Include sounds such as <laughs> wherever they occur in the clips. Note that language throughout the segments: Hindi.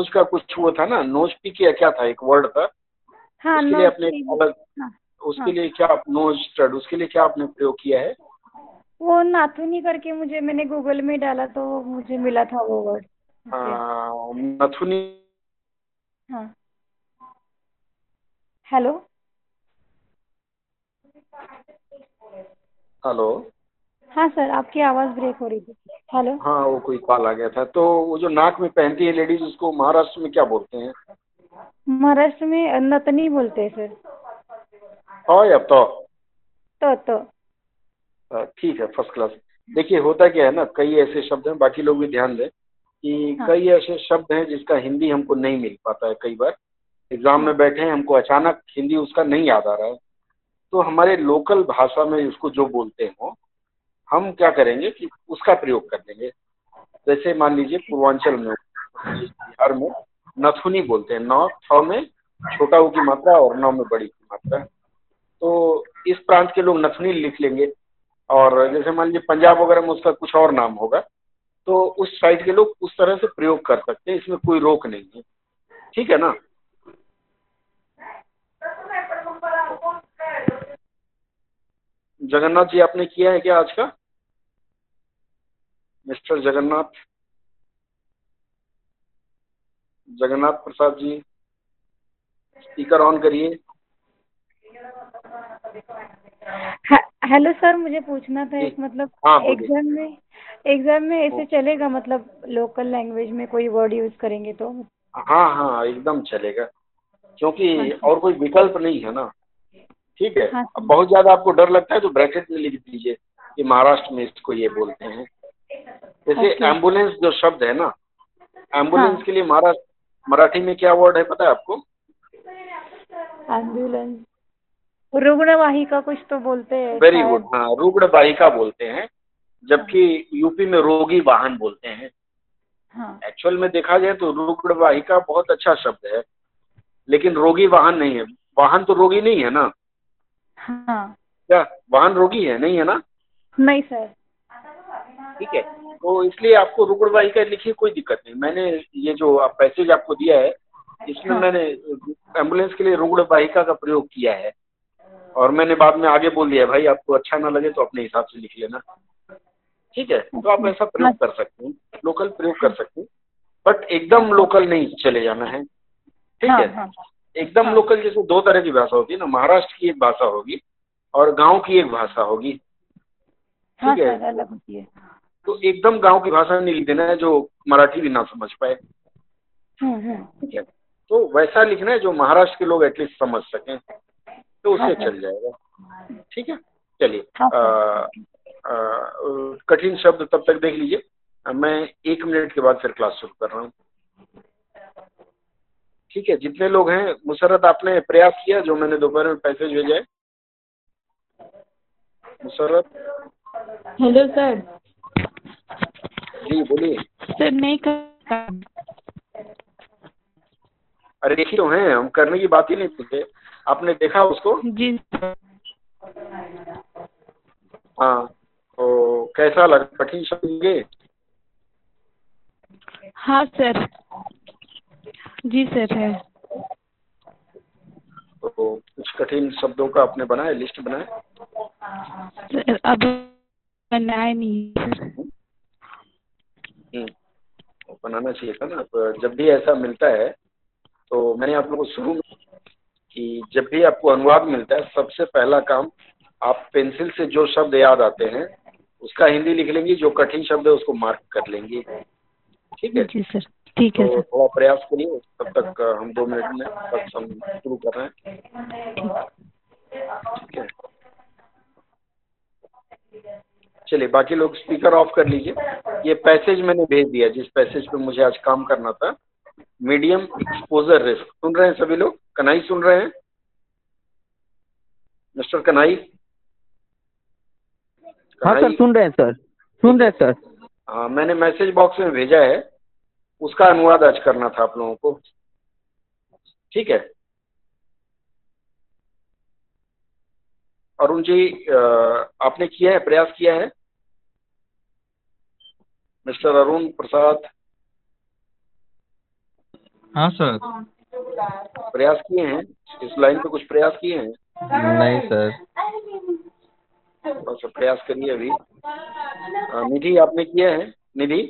नोज़ का कुछ वो था ना नोज़ पी के क्या था एक वर्ड था? हाँ उसके लिए अपने अलग हाँ उसके हाँ। लिए क्या नोज़ स्टड उसके लिए क्या आपने प्रयोग किया है? वो नाथुनी करके मुझे मैंने गूगल में डाला तो मुझे मिला था वो वर्ड नथुनी हाँ। हेलो हेलो हाँ सर आपकी आवाज़ ब्रेक हो रही थी। हेलो हाँ वो कोई कॉल आ गया था। तो वो जो नाक में पहनती है लेडीज़ उसको महाराष्ट्र में क्या बोलते हैं? महाराष्ट्र में नतनी बोलते हैं सर। तो या तो। तो तो। ठीक है फ़र्स्ट क्लास देखिए होता क्या है ना कई ऐसे शब्द हैं बाकी लोग भी ध्यान दें कि हाँ। कई ऐसे शब्द हैं जिसका हिंदी हमको नहीं मिल पाता है कई बार। एग्ज़ाम में हाँ बैठे हैं हमको अचानक हिंदी उसका नहीं याद आ रहा है। तो हमारे लोकल भाषा में उसको जो बोलते हो हम क्या करेंगे कि उसका प्रयोग कर देंगे। जैसे मान लीजिए पूर्वांचल में, बिहार में नथुनी बोलते हैं। नौ छ में छोटा ऊ की मात्रा और नौ में बड़ी की मात्रा। तो इस प्रांत के लोग नथुनी लिख लेंगे। और जैसे मान लीजिए पंजाब वगैरह में उसका कुछ और नाम होगा तो उस साइड के लोग उस तरह से प्रयोग कर सकते हैं। इसमें कोई रोक नहीं है। ठीक है ना? जगन्नाथ जी, आपने किया है क्या आज का? Mister Jagannath. Jagannath Prasad ji speaker on करिए। हेलो सर मुझे पूछना था एक मतलब हाँ एग्ज़ाम में एग्ज़ाम में ऐसे चलेगा मतलब लोकल लैंग्वेज में कोई वर्ड यूज़ करेंगे तो? हाँ हाँ एकदम चलेगा। क्योंकि हाँ और कोई विकल्प नहीं है ना। ठीक है? हाँ अब बहुत ज़्यादा आपको डर लगता है तो ब्रैकेट में लिख दीजिए कि महाराष्ट्र में इसको ये बोलते हैं। जैसे एंबुलेंस जो शब्द है ना एंबुलेंस हाँ। के लिए महाराष्ट्र मराठी में क्या वर्ड है पता है आपको? एंबुलेंस। रुग्णवाहिका कुछ तो बोलते हैं वेरी गुड हाँ रुग्ण वाहिका बोलते हैं हाँ। जबकि यूपी में रोगी वाहन बोलते हैं। एक्चुअल हाँ में देखा जाए तो रुग्ण वाहिका बहुत अच्छा शब्द है लेकिन रोगी वाहन नहीं है। वाहन तो रोगी नहीं है ना? हाँ। क्या वाहन रोगी है? नहीं है ना? नहीं सर। ठीक है। तो इसलिए आपको रुग्ण वाहिका लिखिए कोई दिक्कत नहीं। मैंने ये जो पैसेज आपको दिया है इसमें हाँ। मैंने एंबुलेंस के लिए रुग्ण वाहिका का प्रयोग किया है। और मैंने बाद में आगे बोल दिया भाई आपको अच्छा ना लगे तो अपने हिसाब से लिख लेना। ठीक है? तो आप ऐसा प्रयोग कर सकते हैं। लोकल प्रयोग कर सकते हैं। बट एकदम लोकल नहीं चले जाना है। ठीक हाँ है? हाँ। एकदम हाँ। लोकल जैसे दो तरह की भाषा होती है ना। महाराष्ट्र की एक भाषा होगी और गाँव की एक भाषा होगी। ठीक है। तो एकदम गाँव की भाषा नहीं लिख देना है जो मराठी भी ना समझ पाए। हम्म हम्म ठीक है? तो वैसा लिखना है जो महाराष्ट्र के लोग एटलीस्ट समझ सकें तो हाँ उससे सर चल जाएगा। ठीक है? चलिए हाँ कठिन शब्द तब तक देख लीजिए। मैं एक मिनट के बाद फिर क्लास शुरू कर रहा हूँ। ठीक है? जितने लोग हैं मुसरत आपने प्रयास किया जो मैंने दोपहर में पैसेज भेजा है। मुसरत? Hello sir. जी बोलिए। सर नहीं कर अरे तो हैं हम करने की बात ही नहीं पूछे आपने देखा उसको? जी। हाँ तो कैसा लगा? कठिन शब्द लगे हाँ सर। जी सर है। तो कुछ कठिन शब्दों का आपने बनाया लिस्ट बनाया? सर अब बनाया नहीं सर बनाना चाहिए था ना। जब भी ऐसा मिलता है तो मैंने आप लोगों को शुरू में कि जब भी आपको अनुवाद मिलता है सबसे पहला काम आप पेंसिल से जो शब्द याद आते हैं उसका हिंदी लिख लेंगी जो कठिन शब्द है उसको मार्क कर लेंगी। ठीक है? जी सर ठीक है तो सर। थोड़ा प्रयास करिए तब तक हम दो मिनट में हम शुरू कर रहे हैं। ठीक है? चलिए बाकी लोग स्पीकर ऑफ़ कर लीजिए। ये पैसेज मैंने भेज दिया जिस पैसेज पे मुझे आज काम करना था। मीडियम एक्सपोजर रिस्क सुन रहे हैं सभी लोग? कनाई सुन रहे हैं? मिस्टर कनाई हाँ सर सुन रहे हैं सर सुन रहे हैं सर हाँ मैंने मैसेज बॉक्स में भेजा है। उसका अनुवाद आज करना था आप लोगों को। ठीक है? अरुण जी आपने किया है प्रयास किया है? मिस्टर अरुण प्रसाद? हाँ सर। प्रयास किए हैं? इस लाइन पे कुछ प्रयास किए हैं? नहीं सर। थोड़ा सा प्रयास करिए अभी। निधि आपने किया है? निधि?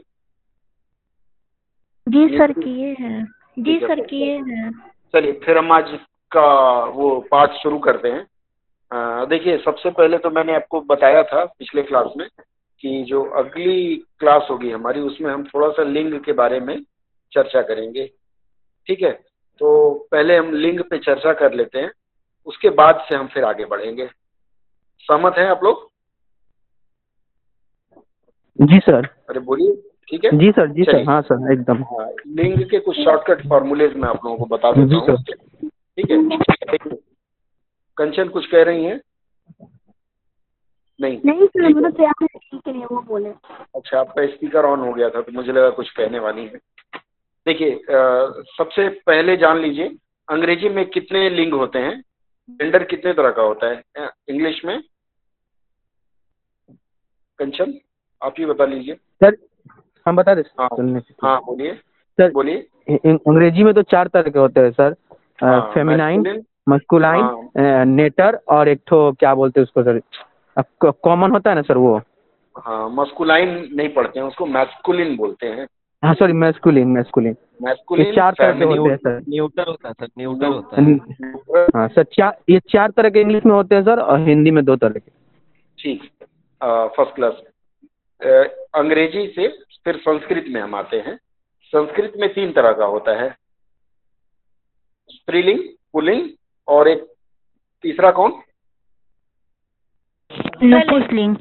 जी सर किए हैं। जी सर किए हैं। चलिए फिर हम आज का वो पाठ शुरू करते हैं। देखिए सबसे पहले तो मैंने आपको बताया था पिछले क्लास में कि जो अगली क्लास होगी हमारी उसमें हम थोड़ा सा लिंग के बारे में चर्चा करेंगे। ठीक है? तो पहले हम लिंग पे चर्चा कर लेते हैं उसके बाद से हम फिर आगे बढ़ेंगे। सहमत हैं आप लोग? जी सर। अरे बोलिए। ठीक है? जी सर जी सर। हाँ सर एकदम। हाँ, लिंग के कुछ शॉर्टकट फॉर्मूलेज मैं आप लोगों को बता जी देता हूँ। सर। ठीक है? कंचन कुछ कह रही हैं? नहीं। नहीं सर तो तैयार है के लिए वो बोले। अच्छा आपका स्पीकर ऑन हो गया था तो मुझे लगा कुछ कहने वाली है। देखिए सबसे पहले जान लीजिए अंग्रेज़ी में कितने लिंग होते हैं? जेंडर कितने तरह का होता है? इंग्लिश में? कंचन आप ही बता लीजिए। सर हम बता दें। हाँ। हाँ बोलिए। सर बोलिए। अंग्रेज़ी में तो चार तरह के होते हैं सर। हाँ, फेमिनाइन masculine, मस्कुलाइन नेटर और एक ठो क्या बोलते हैं उसको सर? कॉमन होता है ना सर वो? हाँ मस्कुलाइन नहीं पढ़ते हैं उसको मैस्कुलिन बोलते हैं। हाँ सॉरी मैस्कुलिन मैस्कुलिन। ये मैस्कुलिन चार तरह के होते हैं सर। न्यूटर होता है सर न्यूटर होता है। हाँ सर चार ये चार तरह के इंग्लिश में होते हैं सर और हिंदी में दो तरह के। ठीक फ़र्स्ट क्लास। अंग्रेज़ी से फिर संस्कृत में हम आते हैं। संस्कृत में तीन तरह का होता है। स्त्रीलिंग पुल्लिंग और एक तीसरा कौन? नपुंसकलिंग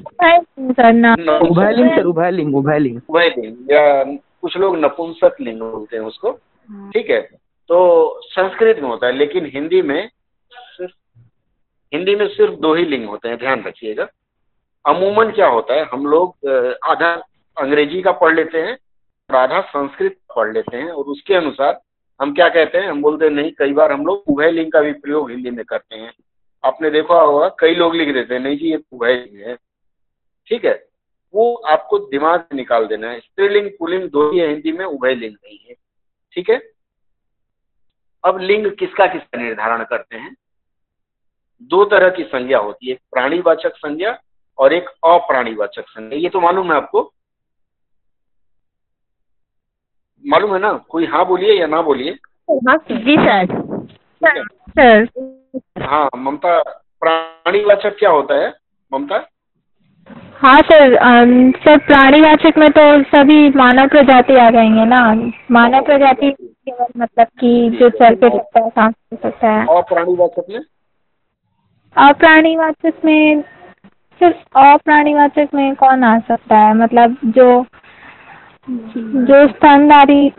सर ना न- उभयलिंग सर उभयलिंग उभयलिंग। उभयलिंग या कुछ लोग नपुंसक लिंग बोलते हैं उसको। ठीक है तो संस्कृत में होता है लेकिन हिंदी में सिर्फ़ हिंदी में सिर्फ़ दो ही लिंग होते हैं ध्यान रखिएगा। अमूमन क्या होता है हम लोग आधा अंग्रेज़ी का पढ़ लेते हैं और आधा संस्कृत पढ़ लेते हैं और उसके अनुसार हम क्या कहते हैं? हम बोलते हैं, नहीं, कई बार हम लोग उभय लिंग का भी प्रयोग हिंदी में करते हैं। आपने देखा होगा, कई लोग लिख देते हैं, नहीं जी, ये उभय लिंग है। ठीक है? वो आपको दिमाग से निकाल देना है। स्त्रीलिंग, पुलिंग दो ही है, हिंदी में उभय लिंग नहीं है। ठीक है? अब लिंग किसका किसका निर्धारण करते हैं? दो तरह की संज्ञा होती है एक प्राणीवाचक संज्ञा और एक अप्राणीवाचक संज्ञा। ये तो मालूम है आपको? मालूम है ना? कोई हाँ बोलिए या ना बोलिए। जी सर। सर। हाँ ममता प्राणीवाचक क्या होता है? ममता? हाँ सर सर प्राणीवाचक में तो सभी मानव प्रजाति आ जाएँगे ना? मानव प्रजाति केवल मतलब कि जो चल पे सकता है सांस ले सकता है। अप्राणीवाचक में? अप्राणीवाचक में सिर्फ़ अप्राणीवाचक में कौन आ सकता है? मतलब जो जो स्तनधारी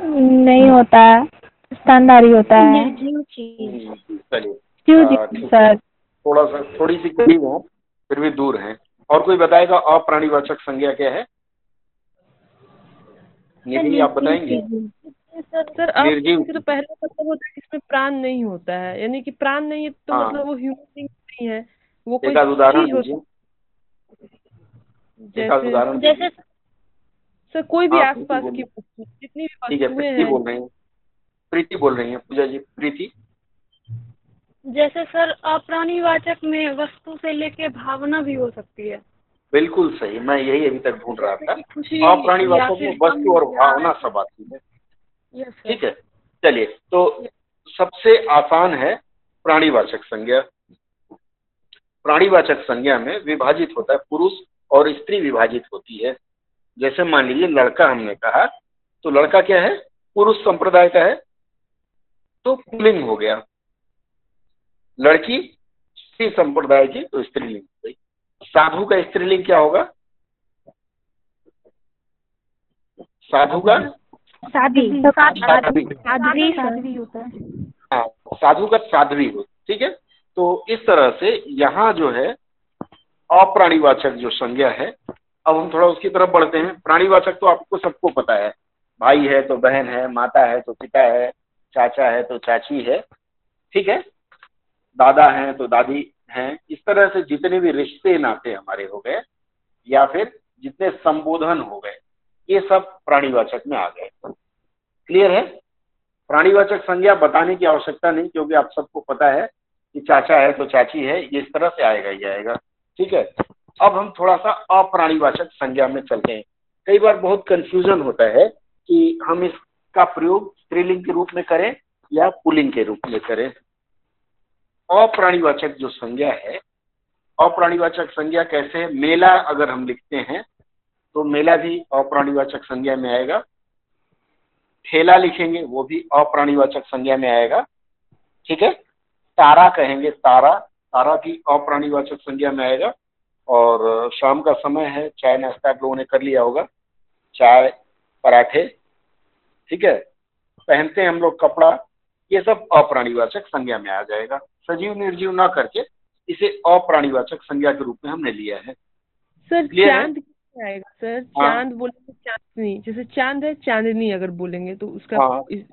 नहीं होता है स्तनधारी होता है। हम्म, चलिए। सर थोड़ा सा थोड़ी सी करीब है फिर भी दूर है। और कोई बताएगा अप्राणीवाचक संज्ञा क्या है? निधि आप बताएँगे? सर आप निर्जीव। तो पहले मतलब होता है इसमें प्राण नहीं होता है। यानी कि प्राण नहीं है तो हाँ। मतलब वो ह्यूमन बीइंग नहीं है। वो कोई उदाहरण हो। जैसे सर कोई भी हाँ, आसपास की जितनी भी ठीक है प्रीति हैं। बोल रही हैं। प्रीति बोल रही हैं पूजा जी प्रीति? जैसे सर अप्राणीवाचक में वस्तु से लेके भावना भी हो सकती है। बिल्कुल सही मैं यही अभी तक ढूंढ रहा था। अप्राणीवाचक में वस्तु और भावना सब आती है। ठीक है चलिए तो सबसे आसान है प्राणीवाचक संज्ञा। प्राणीवाचक संज्ञा में विभाजित होता है पुरुष और स्त्री विभाजित होती है। जैसे मान लीजिए लड़का हमने कहा तो लड़का क्या है? पुरुष संप्रदाय का है तो पुल्लिंग हो गया। लड़की स्त्री संप्रदाय की तो स्त्रीलिंग हो गई। साधु का स्त्रीलिंग क्या होगा? साधु का? साध्वी। साध्वी। साध्वी साध्वी होता है। हाँ साधु का साध्वी हो ठीक है? तो इस तरह से यहाँ जो है अप्राणीवाचक जो संज्ञा है अब हम थोड़ा उसकी तरफ़ बढ़ते हैं। प्राणीवाचक तो आपको सबको पता है। भाई है तो बहन है, माता है तो पिता है, चाचा है तो चाची है। ठीक है? दादा है तो दादी हैं। इस तरह से जितने भी रिश्ते नाते हमारे हो गए, या फिर जितने संबोधन हो गए, ये सब प्राणीवाचक में आ गए। क्लियर है? प्राणीवाचक संज्ञा बताने की आवश्यकता नहीं, क्योंकि आप सबको पता है कि चाचा है तो चाची है, ये इस तरह से आएगा ही आएगा। ठीक है? अब हम थोड़ा सा अप्राणीवाचक संज्ञा में चलते हैं। कई बार बहुत कंफ्यूजन होता है कि हम इसका प्रयोग स्त्रीलिंग के रूप में करें या पुलिंग के रूप में करें। अप्राणीवाचक जो संज्ञा है, अप्राणीवाचक संज्ञा कैसे है मेला अगर हम लिखते हैं तो मेला भी अप्राणीवाचक संज्ञा में आएगा। ठेला लिखेंगे, वो भी अप्राणीवाचक संज्ञा में आएगा। ठीक है? तारा कहेंगे, तारा तारा भी अप्राणीवाचक संज्ञा में आएगा। और शाम का समय है चाय नाश्ता आप लोगों ने कर लिया होगा चाय पराठे ठीक है? पहनते हैं हम लोग कपड़ा ये सब अप्राणीवाचक संज्ञा में आ जाएगा। सजीव निर्जीव ना करके इसे अप्राणीवाचक संज्ञा के रूप में हमने लिया है। सर चाँद आएगा? सर हाँ। चाँद बोलेंगे चांदनी। जैसे चाँद है चांदनी अगर बोलेंगे तो उसका हाँ। इस-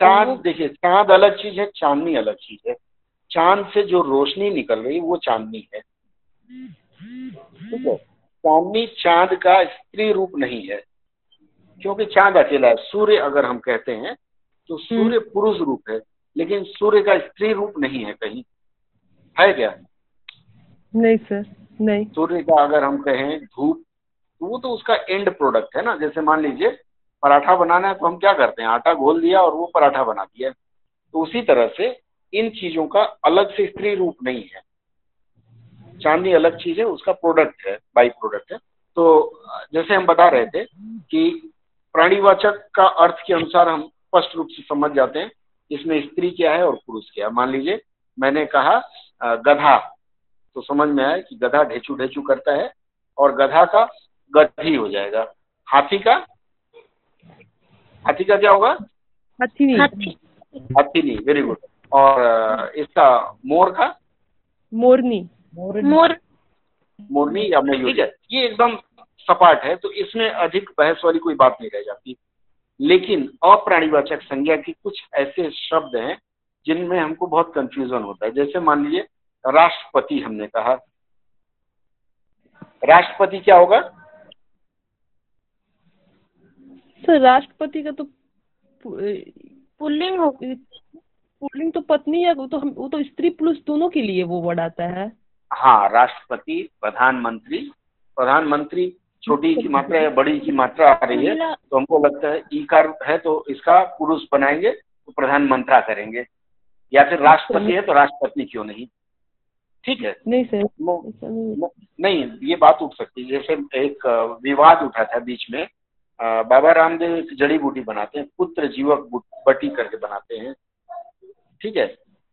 चाँद देखिए चाँद अलग चीज़ है चांदनी अलग चीज़ है। चाँद से जो रोशनी निकल रही है वो चांदनी है। ठीक है चांदनी चाँद का स्त्री रूप नहीं है क्योंकि चाँद अकेला है। सूर्य अगर हम कहते हैं तो सूर्य पुरुष रूप है लेकिन सूर्य का स्त्री रूप नहीं है कहीं। है क्या? नहीं सर नहीं। सूर्य का अगर हम कहें धूप तो वो तो उसका एंड प्रोडक्ट है ना। जैसे मान लीजिए पराठा बनाना है तो हम क्या करते हैं? आटा घोल दिया और वो पराठा बना दिया। तो उसी तरह से इन चीज़ों का अलग से स्त्री रूप नहीं है। चांदी अलग चीज़ है उसका प्रोडक्ट है बाई प्रोडक्ट है। तो जैसे हम बता रहे थे कि प्राणीवाचक का अर्थ के अनुसार हम स्पष्ट रूप से समझ जाते हैं इसमें स्त्री क्या है और पुरुष क्या है। मान लीजिए मैंने कहा गधा। तो समझ में आया कि गधा ढेचू ढेचू करता है और गधा का गधी हो जाएगा। हाथी का? हाथी का क्या होगा? हथनी हाथी। नहीं वेरी गुड और इसका मोर का? मोरनी। मोर मोरनी। या मयूर ठीक है ये एकदम सपाट है तो इसमें अधिक बहस वाली कोई बात नहीं रह जाती। लेकिन अप्राणीवाचक संज्ञा की कुछ ऐसे शब्द हैं जिनमें हमको बहुत कंफ्यूजन होता है। जैसे मान लीजिए राष्ट्रपति हमने कहा। राष्ट्रपति क्या होगा? सर राष्ट्रपति का तो पुल्लिंग हो पुल्लिंग तो पत्नी या वो तो हम वो तो स्त्री पुरुष दोनों के लिए वो वर्ड आता है। हाँ राष्ट्रपति प्रधानमंत्री प्रधानमंत्री छोटी की <laughs> मात्रा या बड़ी की मात्रा आ रही है तो हमको लगता है ई कार है तो इसका पुरुष बनाएँगे तो प्रधानमंत्रा करेंगे। या फिर राष्ट्रपति है तो राष्ट्रपति क्यों नहीं? ठीक है। नहीं सर नहीं ये बात उठ सकती है। जैसे एक विवाद उठा था बीच में बाबा रामदेव एक जड़ी बूटी बनाते हैं पुत्र जीवक बटी करके बनाते हैं। ठीक है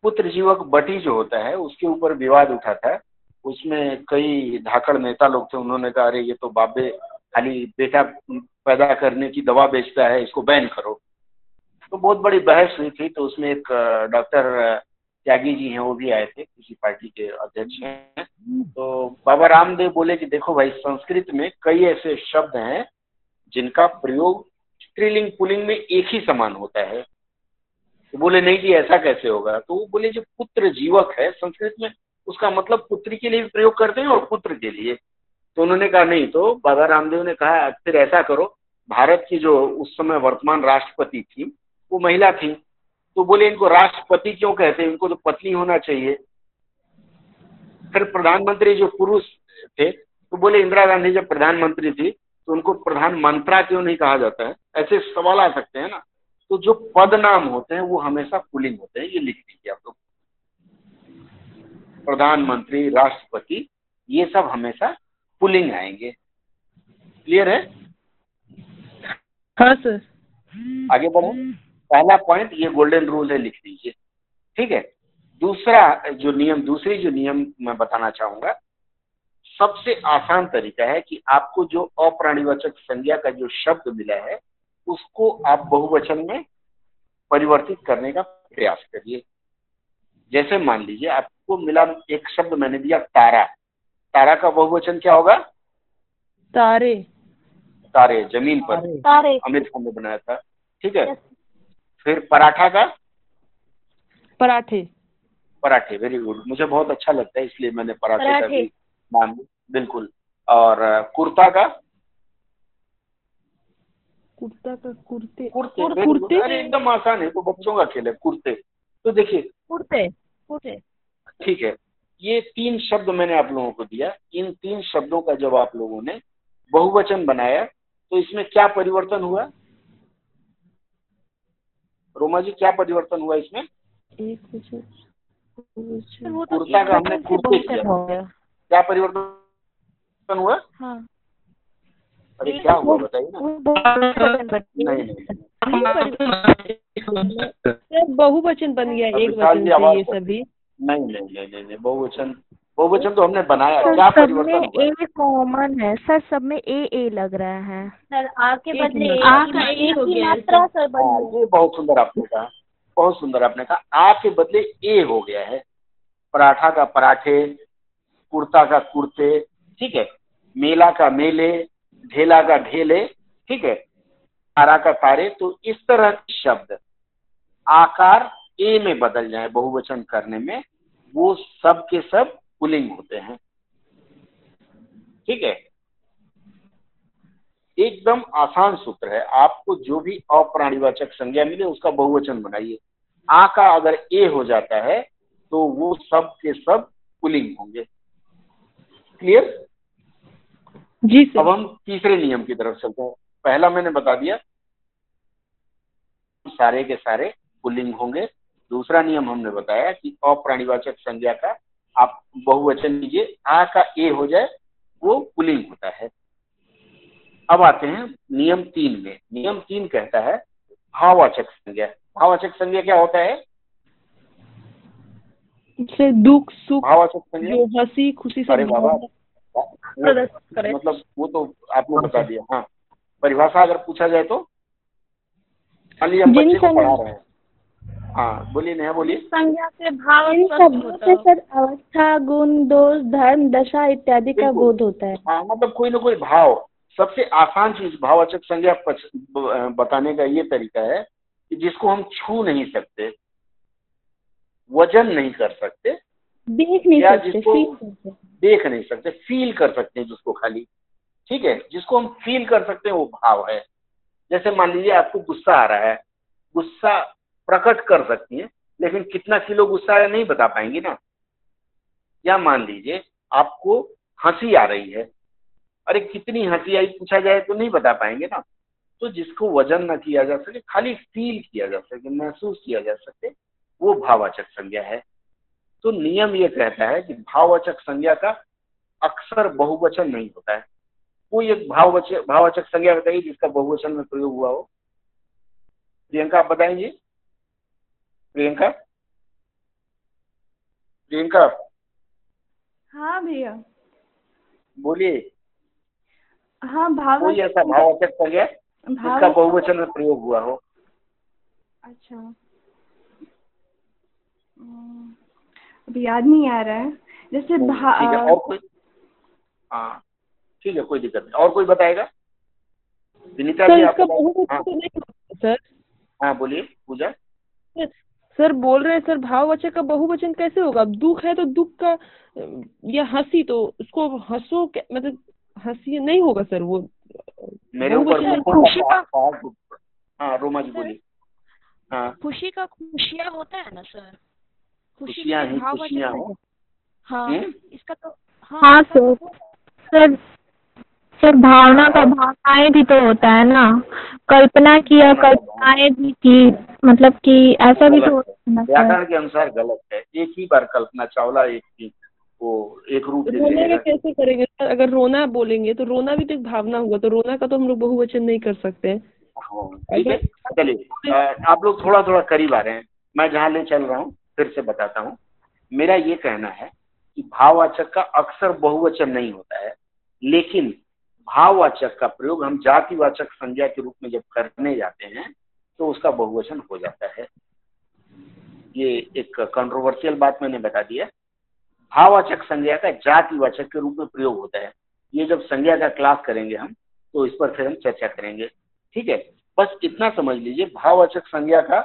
पुत्र जीवक बटी जो होता है उसके ऊपर विवाद उठा था। उसमें कई धाकड़ नेता लोग थे, उन्होंने कहा, अरे, ये तो बाबे, खाली बेटा पैदा करने की दवा बेचता है, इसको बैन करो। तो बहुत बड़ी बहस हुई थी तो उसमें एक डॉक्टर त्यागी जी हैं, वो भी आए थे, किसी पार्टी के अध्यक्ष हैं। तो बाबा रामदेव बोले कि, देखो भाई, संस्कृत में कई ऐसे शब्द हैं, जिनका प्रयोग स्त्रीलिंग पुलिंग में एक ही समान होता है। तो बोले, नहीं जी, ऐसा कैसे होगा? तो वो बोले जो पुत्र जीवक है, संस्कृत में उसका मतलब पुत्री के लिए भी प्रयोग करते हैं और पुत्र के लिए। तो उन्होंने कहा, नहीं तो बाबा रामदेव ने कहा, फिर ऐसा करो, भारत की जो उस समय वर्तमान राष्ट्रपति थी, वो महिला थी। तो बोले, इनको राष्ट्रपति क्यों कहते हैं? इनको तो पत्नी होना चाहिए। फिर प्रधानमंत्री जो पुरुष थे तो बोले, इंदिरा गांधी जब प्रधानमंत्री थी तो उनको प्रधान मंत्रा क्यों नहीं कहा जाता है? ऐसे सवाल आ सकते हैं ना। तो जो पद नाम होते हैं, वो हमेशा पुलिंग होते हैं, ये लिख लीजिए आप लोग। प्रधानमंत्री राष्ट्रपति ये सब हमेशा पुलिंग आएँगे। क्लियर है? हाँ सर आगे बढ़ो। पहला पॉइंट ये गोल्डन रूल है लिख लीजिए ठीक है? दूसरा जो नियम दूसरी जो नियम मैं बताना चाहूँगा सबसे आसान तरीका है कि आपको जो अप्राणीवाचक संज्ञा का जो शब्द मिला है उसको आप बहुवचन में परिवर्तित करने का प्रयास करिए। जैसे मान लीजिए आपको मिला एक शब्द मैंने दिया तारा। तारा का बहुवचन क्या होगा? तारे। तारे ज़मीन पर। तारे। अमित खान ने बनाया था। ठीक है? फिर पराठा का? पराठे। पराठे वेरी गुड मुझे बहुत अच्छा लगता है इसलिए मैंने पराठे का। भी नाम बिल्कुल। और कुर्ता का? कुर्ता का कुर्ते। कुर्ते. कुर्ते? एकदम आसान है तो बच्चों का खेल है कुर्ते। तो देखिए। कुर्ते कुर्ते। ठीक है ये तीन शब्द मैंने आप लोगों को दिया। इन तीन शब्दों का जब आप लोगों ने बहुवचन बनाया तो इसमें क्या परिवर्तन हुआ? रोमा जी क्या परिवर्तन हुआ इसमें? तो कुर्ता का हमने कुर्ते किया। क्या परिवर्तन हुआ? हाँ। अरे क्या हुआ बताइए ना। बहुवचन बन गया। नहीं नहीं बहुवचन बन गया एक वचन से ये सभी। नहीं नहीं नहीं नहीं नहीं बहुवचन बहुवचन तो हमने बनाया। सर क्या परिवर्तन ए कॉमन है। सर सब में ए ए लग रहा है। सर आ के बदले आ का ए हो गया। मात्रा सर बन ये बहुत सुंदर आपने कहा। बहुत सुंदर आपने कहा। आ के बदले ए हो गया है। पराठा का पराठे कुर्ता का कुर्ते ठीक है। मेला का मेले ढेला का ढेले ठीक है। तारा का तारे तो इस तरह के शब्द आकार ए में बदल जाए बहुवचन करने में। वो सब के सब पुलिंग होते हैं। ठीक है? एकदम आसान सूत्र है। आपको जो भी अप्राणीवाचक संज्ञा मिले उसका बहुवचन बनाइए। आ का अगर ए हो जाता है तो वो सब के सब पुलिंग होंगे। क्लियर? जी सर। अब हम तीसरे नियम की तरफ़ चलते हैं। पहला मैंने बता दिया सारे के सारे पुलिंग होंगे। दूसरा नियम हमने बताया कि अप्राणीवाचक संज्ञा का आप बहुवचन लीजिए आ का ए हो जाए वो पुलिंग होता है। अब आते हैं नियम तीन में। नियम तीन कहता है भाववाचक संज्ञा। भाववाचक संज्ञा क्या होता है? से दुख सुख भाववाचक संज्ञा। हँसी खुशी अरे बाबा मतलब वो तो आपने बता दिया। हाँ। परिभाषा अगर पूछा जाए तो मान लीजिए हम बच्चे को पढ़ा रहे हैं। हाँ बोलिए नेहा बोलिए। संज्ञा से भाव इन शब्दों से सर अवस्था गुण दोष धर्म दशा इत्यादि का। बोध होता है। हाँ मतलब कोई ना कोई भाव सबसे आसान चीज़ भाववाचक संज्ञा बताने का ये तरीका है कि जिसको हम छू नहीं सकते वज़न नहीं कर सकते देख नहीं या सकते जिसको- करते देख नहीं सकते फील कर सकते हैं जिसको खाली ठीक है? जिसको हम फील कर सकते हैं वो भाव है। जैसे मान लीजिए आपको गुस्सा आ रहा है गुस्सा प्रकट कर सकती है, लेकिन कितना किलो गुस्सा है नहीं बता पाएँगी ना। या मान लीजिए, आपको हँसी आ रही है, अरे कितनी हँसी आई पूछा जाए तो नहीं बता पाएँगे ना। तो जिसको वज़न ना किया जा सके, खाली फील किया जा सके, महसूस किया जा सके, वो भाववाचक संज्ञा है। तो नियम ये कहता है कि भाववाचक संज्ञा का अक्सर बहुवचन नहीं होता है। कोई एक भाववाचक भाववाचक संज्ञा बताइए जिसका बहुवचन में प्रयोग हुआ हो। प्रियंका, आप बताएँगे? प्रियंका प्रियंका हाँ भैया। बोलिए। हाँ भाव कोई ऐसा भाववाचक संज्ञा जिसका बहुवचन में प्रयोग हुआ हो। अच्छा। अभी याद नहीं आ रहा है। जैसे भा ठीक है और कोई हाँ ठीक है कोई दिक्कत नहीं। और कोई बताएगा? विनीता सर जी आप इसका बहुवचन हाँ। तो नहीं सर। हाँ बोलिए पूजा। सर बोल रहे हैं सर भाववाचक का बहुवचन कैसे होगा? अब दुख है तो दुख का या हँसी तो उसको हंसो मतलब हँसी नहीं होगा सर वो। मेरे ऊपर खुशी का हाँ रोमा जी बोलिए। हाँ। खुशी का खुशियाँ होता है ना सर? खुशी खुशियाँ ही खुशियाँ है। हो। हाँ? इसका तो हाँ हाँ तो सर। सर सर भावना का भावनाएँ भी तो होता है ना। कल्पना किया कल्पनाएँ भी की मतलब कि ऐसा भी तो होता है व्याकरण के अनुसार गलत है। एक ही बार कल्पना चावला एक ही वो एक रूप ले रोना का कैसे करेंगे? सर अगर रोना बोलेंगे तो रोना भी तो एक भावना होगा तो रोना का तो हम लोग बहुवचन नहीं कर सकते। हैं हाँ, ठीक है। चलिए आप लोग थोड़ा थोड़ा करीब आ रहे हैं। मैं जहाँ ले चल रहा हूँ फिर से बताता हूँ। मेरा ये कहना है कि भाववाचक का अक्सर बहुवचन नहीं होता है लेकिन भाववाचक का प्रयोग, हम जातिवाचक संज्ञा के रूप में जब करने जाते हैं तो उसका बहुवचन हो जाता है। ये एक कंट्रोवर्शियल बात मैंने बता दिया भाववाचक संज्ञा का जातिवाचक के रूप में प्रयोग होता है। ये जब संज्ञा का क्लास करेंगे हम तो इस पर फिर हम चर्चा करेंगे। ठीक है? बस इतना समझ लीजिए, भाववाचक संज्ञा का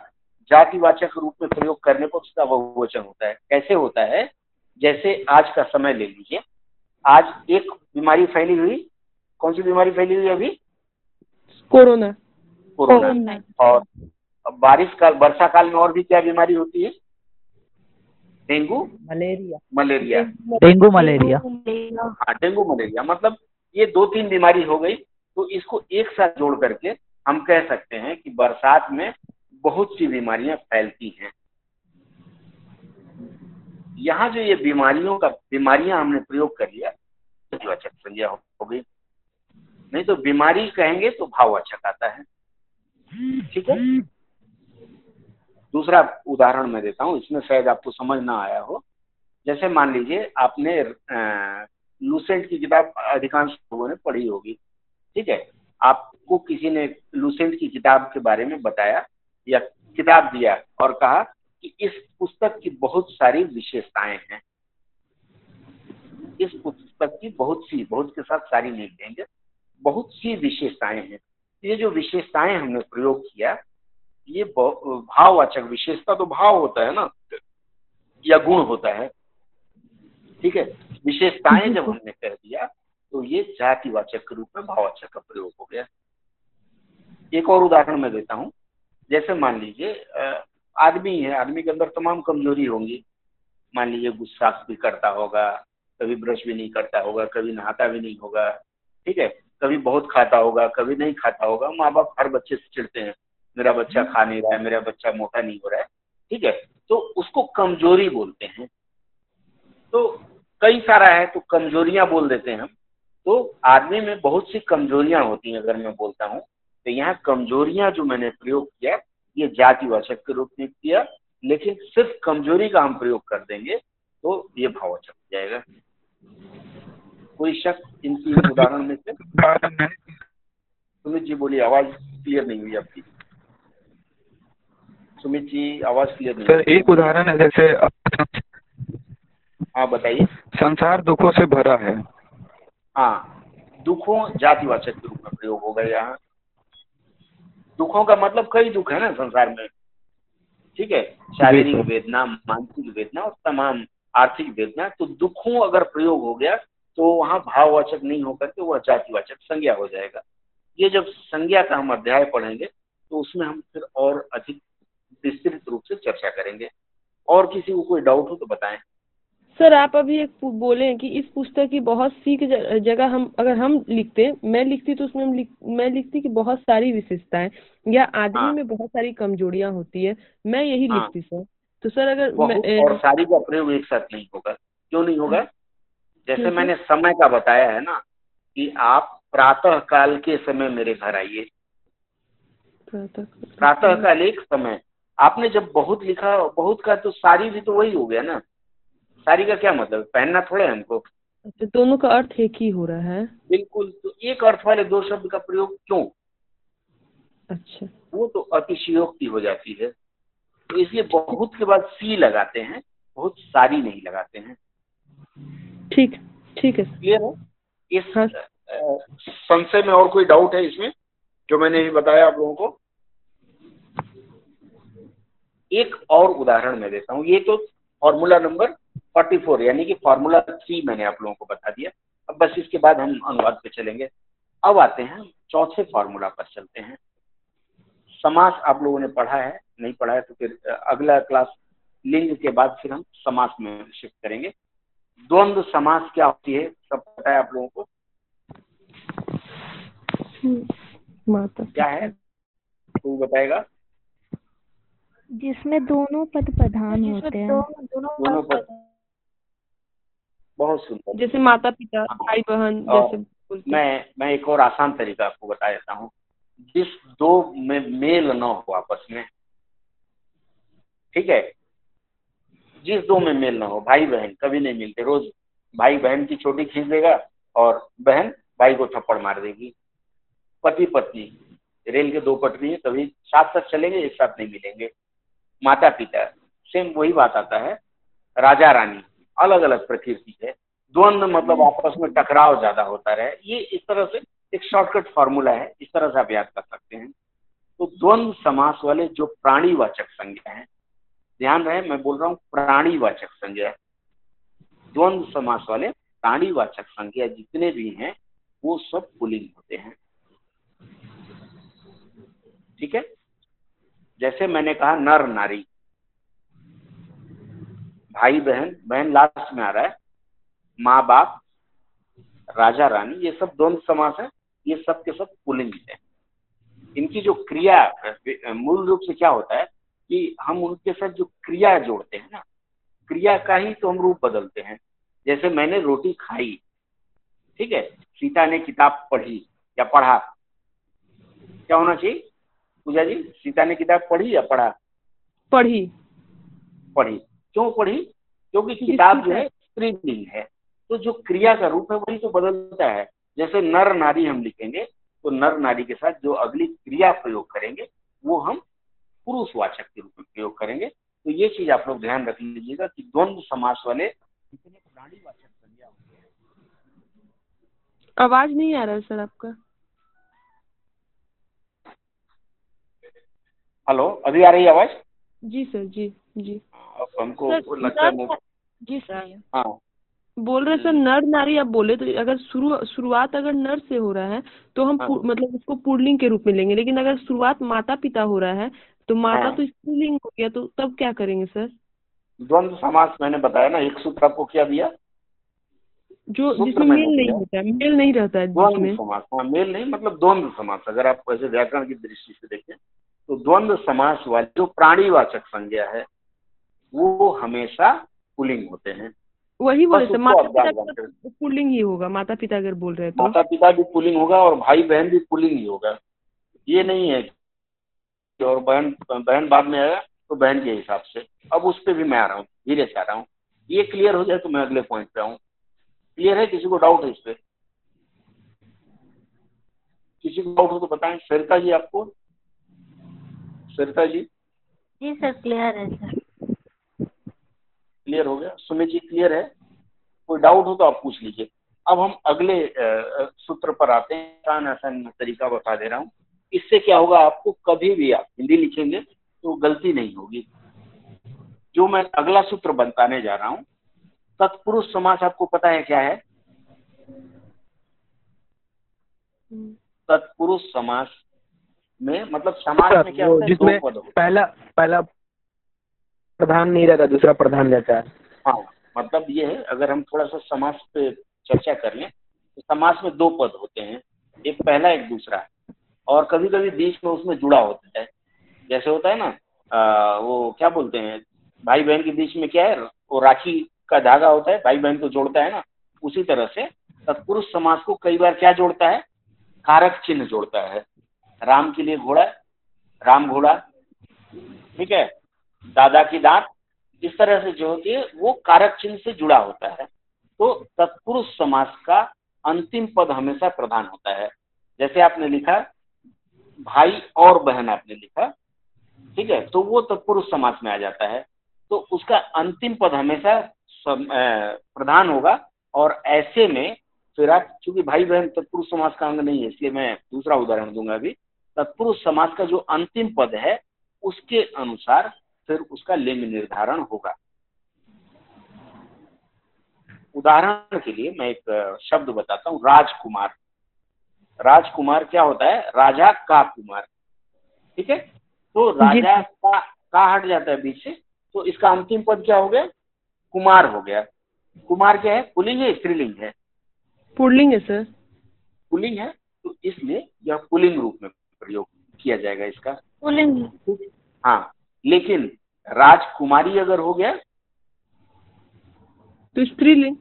जातिवाचक रूप में प्रयोग करने पर उसका बहुवचन होता है। कैसे होता है? जैसे आज का समय ले लीजिए। आज एक बीमारी फैली हुई कौन सी बीमारी फैली हुई है अभी? कोरोना। कोरोना। और अब बारिश काल वर्षा काल में और भी क्या बीमारी होती है? Dengue? Malaria. Malaria. Dengue malaria. हाँ डेंगू मलेरिया। मतलब ये दो तीन बीमारी हो गई तो इसको एक साथ जोड़ करके हम कह सकते हैं कि बरसात में बहुत सी बीमारियाँ फैलती हैं। यहाँ जो ये बीमारियों का बीमारियाँ हमने प्रयोग कर लिया भाववाचक संज्ञा हो हो गई नहीं तो बीमारी कहेंगे तो भाववाचक आता है। ठीक है? दूसरा उदाहरण मैं देता हूँ, इसमें शायद आपको समझ ना आया हो। जैसे मान लीजिए, आपने लूसेंट की किताब अधिकांश लोगों ने पढ़ी होगी। ठीक है? आपको किसी ने लूसेंट की किताब के बारे में बताया या किताब दिया और कहा कि इस पुस्तक की बहुत सारी विशेषताएँ हैं। इस पुस्तक की बहुत सी, बहुत के साथ सारी नहीं देंगे बहुत सी विशेषताएँ हैं। ये जो विशेषताएँ हमने प्रयोग किया ये भाववाचक विशेषता तो भाव होता है ना या गुण होता है। ठीक है? विशेषताएँ जब हमने कह दिया तो ये जातिवाचक के रूप में भाववाचक का प्रयोग हो गया। एक और उदाहरण मैं देता हूँ। जैसे मान लीजिए आदमी है आदमी के अंदर तमाम कमज़ोरी होंगी। मान लीजिए गुस्सा भी करता होगा कभी ब्रश भी नहीं करता होगा कभी नहाता भी नहीं होगा। ठीक है? कभी बहुत खाता होगा कभी नहीं खाता होगा। माँ बाप हर बच्चे से चिड़ते हैं मेरा बच्चा खा नहीं रहा है मेरा बच्चा मोटा नहीं हो रहा है। ठीक है? तो उसको कमज़ोरी बोलते हैं। तो कई सारा है तो कमजोरियाँ बोल देते हैं हम। तो आदमी में बहुत सी कमजोरियाँ होती हैं अगर मैं बोलता हूँ। तो यहाँ कमजोरियाँ जो मैंने प्रयोग किया ये जातिवाचक के रूप में किया लेकिन सिर्फ़ कमज़ोरी का हम प्रयोग कर देंगे तो ये भाववाचक हो जाएगा। कोई शक इन तीन उदाहरण में से? सुमित जी बोलिए आवाज़ क्लियर नहीं हुई आपकी। सुमित जी आवाज़ क्लियर नहीं सर एक उदाहरण है जैसे हाँ बताइए। संसार दुखों से भरा है। हाँ दुखों जातिवाचक के रूप में प्रयोग होगा यहाँ। दुखों का मतलब कई दुख है ना संसार में। ठीक है? शारीरिक वेदना मानसिक वेदना और तमाम आर्थिक वेदना तो दुखों अगर प्रयोग हो गया तो वहाँ भाववाचक नहीं होकर के वह जातिवाचक संज्ञा हो जाएगा। ये जब संज्ञा का हम अध्याय पढ़ेंगे तो उसमें हम फिर और अधिक विस्तृत रूप से चर्चा करेंगे। और किसी को कोई डाउट हो तो बताएँ। सर आप अभी एक बोले हैं कि इस पुस्तक की बहुत सी जगह हम अगर हम लिखते मैं लिखती तो उसमें हम लिख, मैं लिखती कि बहुत सारी विशेषताएँ या आदमी हाँ। में बहुत सारी कमजोरियाँ होती है मैं यही हाँ। लिखती सर। तो सर अगर मैं, और सारी का प्रयोग एक साथ नहीं होगा। क्यों नहीं होगा? जैसे मैंने समय का बताया है ना कि आप प्रातः काल के समय मेरे घर आइए। प्रातः काल एक समय। आपने जब बहुत लिखा बहुत का तो सारी भी तो वही हो गया ना। सारी का क्या मतलब? पहनना थोड़े है हमको। अच्छा दोनों का अर्थ एक ही हो रहा है। बिल्कुल तो एक अर्थ वाले दो शब्द का प्रयोग क्यों? अच्छा। वो तो अतिशयोक्ति हो जाती है। तो इसलिए बहुत के बाद सी लगाते हैं बहुत सारी नहीं लगाते हैं। ठीक ठीक है। क्लियर है? इस हाँ। संशय में और कोई डाउट है इसमें जो मैंने बताया आप लोगों को? एक और उदाहरण मैं देता हूँ। ये तो फॉर्मूला नंबर 44 यानी कि फॉर्मूला थ्री मैंने आप लोगों को बता दिया। अब बस इसके बाद हम अनुवाद पे चलेंगे। अब आते हैं चौथे फॉर्मूला पर चलते हैं। समास आप लोगों ने पढ़ा है नहीं पढ़ा है तो फिर अगला क्लास लिंग के बाद फिर हम समास में शिफ्ट करेंगे। द्वंद्व समास क्या होती है सब पता है आप लोगों को? माता। क्या है? कोई बताएगा? जिसमें दोनों पद प्रधान होते हैं। दोनों दोनों पद बहुत सुंदर। जैसे माता पिता भाई बहन जैसे मैं मैं एक और आसान तरीका आपको बता देता हूँ। जिस दो में मेल न हो आपस में ठीक है? जिस दो में मेल ना हो भाई बहन कभी नहीं मिलते रोज भाई बहन की छोटी खींच देगा और बहन भाई को थप्पड़ मार देगी। पति पत्नी रेल के दो पटरी है कभी साथ साथ चलेंगे एक साथ नहीं मिलेंगे। माता पिता सेम वही बात आता है। राजा रानी अलग अलग प्रकृति है। द्वंद्व मतलब आपस में टकराव ज़्यादा होता रहे। ये इस तरह से एक शॉर्टकट फॉर्मूला है इस तरह से आप याद कर सकते हैं। तो द्वंद्व समास वाले जो प्राणीवाचक संज्ञा है ध्यान रहे, मैं बोल रहा हूँ, प्राणीवाचक संज्ञा। द्वंद्व समास वाले प्राणीवाचक संज्ञा जितने भी हैं, वो सब पुलिंग होते हैं। ठीक है? जैसे मैंने कहा, नर नारी। भाई बहन बहन लास्ट में आ रहा है। माँ बाप राजा, रानी, ये सब द्वंद समास है, ये सब के सब पुलिंग है। इनकी जो क्रिया मूल रूप से क्या होता है कि हम उनके साथ जो क्रिया जोड़ते हैं ना क्रिया का ही तो हम रूप बदलते हैं। जैसे मैंने रोटी खाई ठीक है सीता ने किताब पढ़ी या पढ़ा। क्या होना चाहिए? पूजा जी सीता ने किताब पढ़ी या पढ़ा? पढ़ी। पढ़ी। क्यों पढ़ी? क्योंकि किताब जो है स्त्रीलिंग है। तो जो क्रिया का रूप है वही तो बदलता है। जैसे नर नारी हम लिखेंगे तो नर नारी के साथ जो अगली क्रिया प्रयोग करेंगे वो हम पुरुषवाचक के रूप में प्रयोग करेंगे। तो ये चीज़ आप लोग ध्यान रख लीजिएगा कि द्वंद्व समास वाले प्राणीवाचक संज्ञा होते हैं। आवाज़ नहीं आ रहा है सर आपका। हेलो अभी आ रही है आवाज़? जी सर जी जी। हमको लगता है जी सर। हाँ। बोल रहे सर नर नारी आप बोले तो अगर शुरू शुरुआत अगर नर से हो रहा है तो हम हाँ। मतलब उसको पुर्लिंग के रूप में लेंगे लेकिन अगर शुरुआत माता पिता हो रहा है तो माता हाँ। तो स्त्रीलिंग हो गया तो तब क्या करेंगे सर द्वंद्व समास मैंने बताया ना एक सूत्र आपको क्या दिया? जो जिसमें मेल नहीं होता है मेल नहीं रहता है द्वंद्व समास हाँ मेल नहीं मतलब द्वंद्व समास अगर आप ऐसे व्याकरण की दृष्टि से देखें तो द्वंद्व समास वाले जो प्राणीवाचक संज्ञा है वो हमेशा पुलिंग होते हैं। वही बोले बस माता पिता। का ही होगा माता पिता अगर बोल रहे हैं तो। माता पिता भी पुलिंग होगा और भाई बहन भी पुलिंग ही होगा। ये नहीं है और बहन बहन बाद में आएगा तो बहन के हिसाब से। अब उस पर भी मैं आ रहा हूँ धीरे से आ रहा हूँ। ये क्लियर हो जाए तो मैं अगले पॉइंट पे आऊँ। क्लियर है? किसी को डाउट है इस पे? किसी को डाउट हो तो बताएँ। सरिता जी आपको? सरिता जी? जी सर क्लियर है सर। क्लियर हो गया? सुमित जी क्लियर है? कोई डाउट हो तो आप पूछ लीजिए। अब हम अगले सूत्र पर आते हैं। आसान आसान तरीका बता दे रहा हूँ। इससे क्या होगा आपको कभी भी आप हिंदी लिखेंगे तो गलती नहीं होगी। जो मैं अगला सूत्र बताने जा रहा हूँ तत्पुरुष समास आपको पता है क्या है? तत्पुरुष समास में मतलब समाज में क्या होता है? जिसमें पहला पहला प्रधान नहीं रहता दूसरा प्रधान रहता है। हाँ मतलब ये है अगर हम थोड़ा सा समास पे चर्चा कर लें तो समास में दो पद होते हैं एक पहला एक दूसरा। और कभी कभी बीच में उसमें जुड़ा होता है। जैसे होता है ना आ, वो क्या बोलते हैं भाई बहन के बीच में क्या है वो राखी का धागा होता है भाई बहन को जोड़ता है ना उसी तरह से तत्पुरुष समाज को कई बार क्या जोड़ता है कारक चिन्ह जोड़ता है। राम के लिए घोड़ा राम घोड़ा ठीक है दादा की दांत इस तरह से जो होती है वो कारक चिन्ह से जुड़ा होता है। तो तत्पुरुष समाज का अंतिम पद हमेशा प्रधान होता है। जैसे आपने लिखा भाई और बहन आपने लिखा, ठीक है? तो वो तत्पुरुष समास में आ जाता है। तो उसका अंतिम पद हमेशा प्रधान होगा। और ऐसे में फिर आप, चूँकि भाई बहन तत्पुरुष समास का अंग नहीं है, इसलिए मैं दूसरा उदाहरण दूँगा अभी। तत्पुरुष समास का जो अंतिम पद है, उसके अनुसार फिर उसका लिंग निर्धारण होगा। उदाहरण के लिए मैं एक शब्द बताता हूँ, राजकुमार। राजकुमार क्या होता है? राजा का कुमार। ठीक है? तो राजा का का हट जाता है बीच से तो इसका अंतिम पद क्या हो गया? कुमार हो गया। कुमार क्या है? पुलिंग है स्त्रीलिंग है। पुलिंग है सर। पुलिंग है तो इसलिए यह पुलिंग रूप में प्रयोग किया जाएगा इसका। पुलिंग। हाँ लेकिन राजकुमारी अगर हो गया तो स्त्रीलिंग।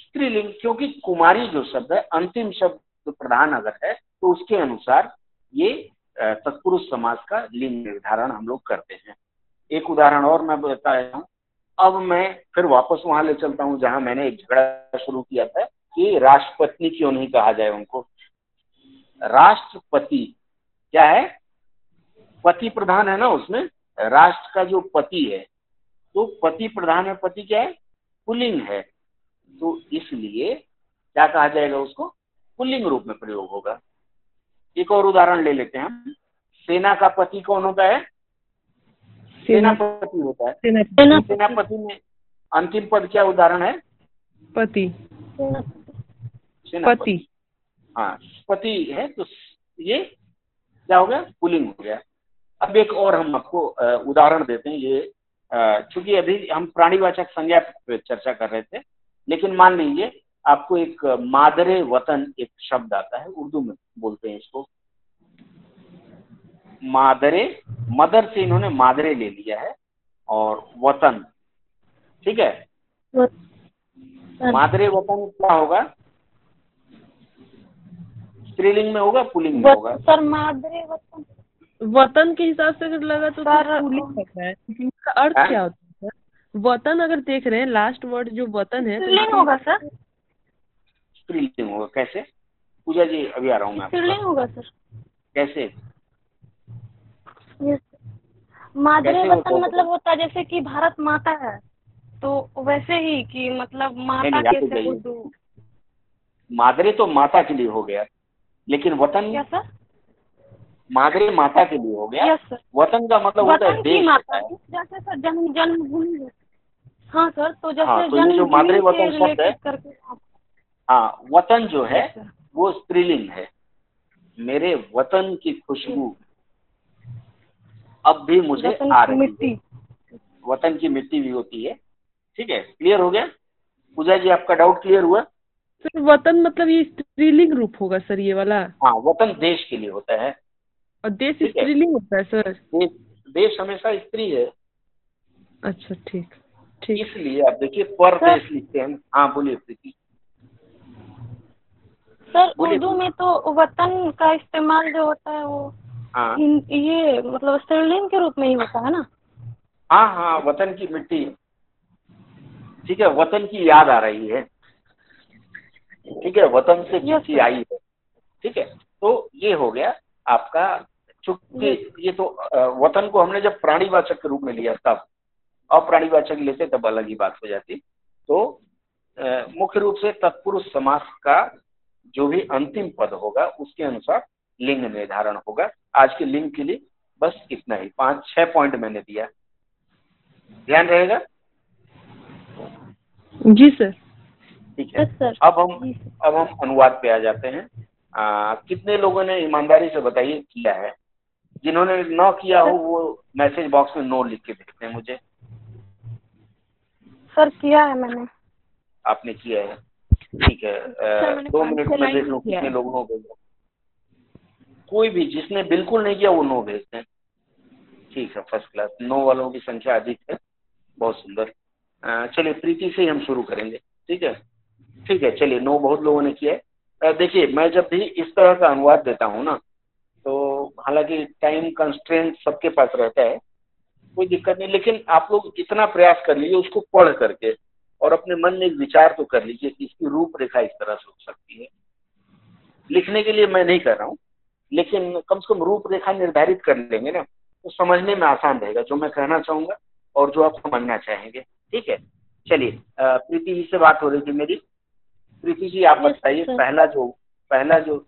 स्त्रीलिंग क्योंकि कुमारी जो शब्द है अंतिम शब्द प्रधान अगर है तो उसके अनुसार ये तत्पुरुष समास का लिंग निर्धारण हम लोग करते हैं। एक उदाहरण और मैं बताया हूँ। अब मैं फिर वापस वहाँ ले चलता हूँ, जहाँ मैंने एक झगड़ा शुरू किया था कि राष्ट्रपति क्यों नहीं कहा जाए उनको? राष्ट्रपति क्या है? पति प्रधान है ना उसमें? राष्ट्र का जो पति है तो पति प्रधान है, पति क्या है? पुलिंग है। तो इसलिए क्या कहा जाएगा उसको? पुल्लिंग रूप में प्रयोग होगा। एक और उदाहरण ले लेते हैं हम। सेना का पति कौन होता है? सेनापति होता है। सेना सेनापति। में अंतिम पद क्या उदाहरण है? पति। पति। हाँ पति है तो ये क्या हो गया? पुलिंग हो गया। अब एक और हम आपको उदाहरण देते हैं। ये चूँकि अभी हम प्राणीवाचक संज्ञा पे चर्चा कर रहे थे लेकिन मान लीजिए आपको एक मादरे वतन एक शब्द आता है उर्दू में बोलते हैं इसको। मादरे मदर से इन्होंने मादरे ले लिया है और वतन ठीक है? मादरे वतन क्या होगा? स्त्रीलिंग में होगा पुलिंग में होगा? सर मादरे वतन। वतन के हिसाब से अगर लगा तो सर, सर पुलिंग लग रहा है इसका अर्थ हाँ? क्या होता है? सर वतन अगर देख रहे हैं लास्ट वर्ड जो वतन है तो होगा सर। स्त्रीलिंग होगा कैसे? पूजा जी अभी आ रहा हूँ मैं स्त्रीलिंग होगा सर कैसे? यस मादरे वतन मतलब होता है जैसे कि भारत माता है तो वैसे ही कि मतलब माता नहीं, यहाँ पे कैसे। मादरे तो माता के लिए हो गया लेकिन वतन क्या सर मादरे माता के लिए हो गया। सर वतन का मतलब होता है देश माता है। जैसे सर जन्म जन्मभूमि हाँ। सर तो जैसे हाँ, तो जो मादरे वतन शब्द है, हाँ वतन जो है वो स्त्रीलिंग है। मेरे वतन की खुशबू अब भी मुझे आ रही है। वतन की मिट्टी भी होती है। ठीक है क्लियर हो गया? पूजा जी आपका डाउट क्लियर हुआ? सर वतन मतलब ये स्त्रीलिंग रूप होगा सर ये वाला? हाँ वतन देश के लिए होता है। और देश स्त्रीलिंग होता है सर? देश देश हमेशा स्त्री है। अच्छा ठीक ठीक। इसलिए आप देखिए पर देश लिखते हैं। हाँ बोलिए प्रीति। सर उर्दू में तो वतन का इस्तेमाल जो होता है वो हाँ। ये मतलब स्त्रीलिंग के रूप में ही होता है ना? हाँ हाँ वतन की मिट्टी। ठीक है वतन की याद आ रही है। ठीक है वतन से sir. आई है। ठीक है तो ये हो गया आपका चूँकि ये तो वतन को हमने जब प्राणीवाचक के रूप में लिया तब अप्राणीवाचक लेते तब अलग ही बात हो जाती। तो मुख्य रूप से तत्पुरुष समास का जो भी अंतिम पद होगा उसके अनुसार लिंग निर्धारण होगा। आज के लिंग के लिए बस इतना ही। पाँच छह पॉइंट मैंने दिया। ध्यान रहेगा? जी सर। ठीक है। सर अब हम अब हम अनुवाद पे आ जाते हैं। आ, कितने लोगों ने ईमानदारी से बताइए किया है? जिन्होंने न किया हो वो मैसेज बॉक्स में नो लिख के भेजते हैं मुझे। सर किया है मैंने। आपने किया है। ठीक है दो मिनट में देख लो कितने लोग नो भेज। कोई भी जिसने बिल्कुल नहीं किया वो नो भेजते हैं। ठीक है फ़र्स्ट क्लास नो वालों की संख्या अधिक है बहुत सुंदर। चलिए प्रीति से ही हम शुरू करेंगे। ठीक है? ठीक है चलिए नो बहुत लोगों ने किया है। देखिए मैं जब भी इस तरह का अनुवाद देता हूँ ना तो हालाँकि टाइम कंस्ट्रेंट सबके पास रहता है कोई दिक्कत नहीं लेकिन आप लोग इतना प्रयास कर लीजिए उसको पढ़ करके। और अपने मन में एक विचार तो कर लीजिए कि इसकी रूपरेखा इस तरह से हो सकती है। लिखने के लिए मैं नहीं कर रहा हूँ लेकिन कम से कम रूपरेखा निर्धारित कर लेंगे ना तो समझने में आसान रहेगा जो मैं कहना चाहूँगा और जो आप समझना चाहेंगे। ठीक है? चलिए प्रीति जी से बात हो रही थी मेरी। प्रीति जी आप बताइए पहला जो पहला जो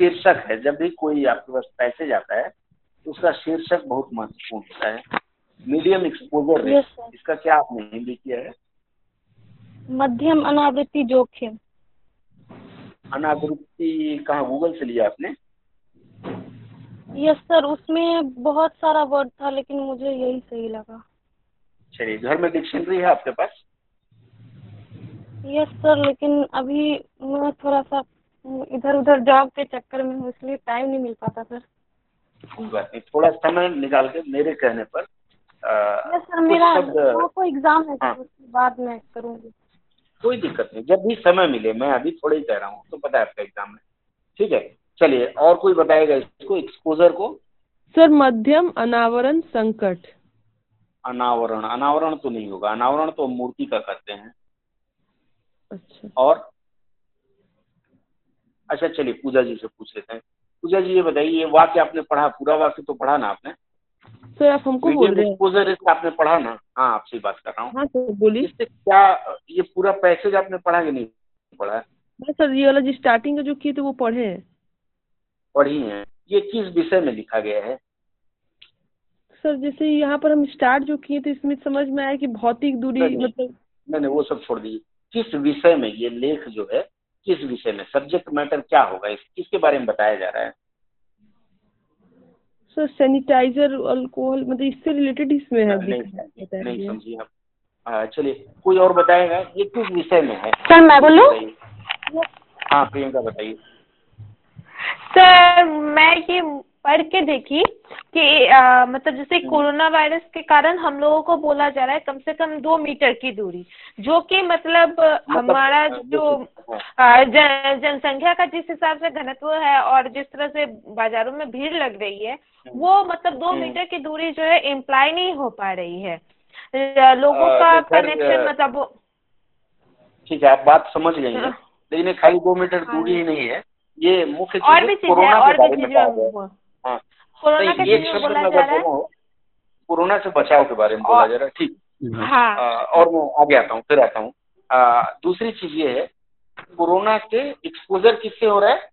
शीर्षक है जब भी कोई आपके पास पैसेज आता है तो उसका शीर्षक बहुत महत्वपूर्ण होता है। मीडियम एक्सपोजर इसका क्या आपने हिंदी किया है? मध्यम अनावृत्ति जोखिम। अनावृत्ति कहाँ गूगल से लिया आपने? यस सर उसमें बहुत सारा वर्ड था लेकिन मुझे यही सही लगा। चलिए घर में डिक्शनरी है आपके पास? यस सर लेकिन अभी मैं थोड़ा सा इधर उधर जॉब के चक्कर में हूँ इसलिए टाइम नहीं मिल पाता सर। कोई बात नहीं थोड़ा समय निकाल के मेरे कहने पर यस सर मेरा शब्द को एग्ज़ाम है हाँ। उसके बाद मैं करूँगी। कोई दिक्कत नहीं जब भी समय मिले मैं अभी थोड़े ही कह रहा हूँ तो पता है आपका एग्ज़ाम है ठीक है? चलिए और कोई बताएगा इसको एक्सपोजर को? सर मध्यम अनावरण संकट। अनावरण अनावरण तो नहीं होगा अनावरण तो मूर्ति का करते हैं। अच्छा। और? अच्छा चलिए पूजा जी से पूछ लेते हैं। पूजा जी ये बताइए ये वाक्य आपने पढ़ा पूरा वाक्य तो पढ़ा ना आपने? सर आप हमको बोल रहे हैं। आपने पढ़ा ना? हाँ आपसे बात कर रहा हूँ। हाँ सर बोलिए। इससे क्या ये पूरा पैसेज आपने पढ़ा कि नहीं पढ़ा? हाँ सर ये वाला जो स्टार्टिंग का जो किए थे वो पढ़े हैं। पढ़ी है। ये किस विषय में लिखा गया है? सर जैसे यहाँ पर हम स्टार्ट जो किए थे इसमें समझ में आया कि भौतिक दूरी नहीं, नहीं। मतलब मैंने वो सब छोड़ दीजिए। किस विषय में ये लेख जो है किस विषय में? सब्जेक्ट मैटर क्या होगा? इस किसके बारे में बताया जा रहा है? सर सैनिटाइजर अल्कोहल मतलब इससे रिलेटेड इसमें है नहीं। आप चलिए कोई और बताएगा? ये किस विषय में है। सर मैं बोलू? हाँ प्रियंका बताइए। सर मैं ये पढ़ के देखी कि मतलब जैसे कोरोना वायरस के कारण हम लोगों को बोला जा रहा है कम से कम दो मीटर की दूरी जो कि मतलब हमारा जो देखिए, हाँ, अ, जन जनसंख्या का जिस हिसाब से घनत्व है और जिस तरह से बाजारों में भीड़ लग रही है वो मतलब दो हम्म। मीटर की दूरी जो है इम्प्लाई नहीं हो पा रही है लोगों का तो कनेक्शन मतलब ठीक है आप बात समझ गई हैं हाँ। लेकिन खाली दो मीटर हाँ। दूरी ही नहीं है ये मुख्य और चीज़ भी है चीज़ें और भी चीज़ें है। हाँ कोरोना नहीं के एक शब्द बोला में जा अगर रहा है। कोरोना से बचाव के बारे में बोला जा रहा है ठीक। हाँ। और मैं आगे आता हूँ फिर आता हूँ। दूसरी चीज़ ये है कोरोना से एक्सपोजर किससे हो रहा है?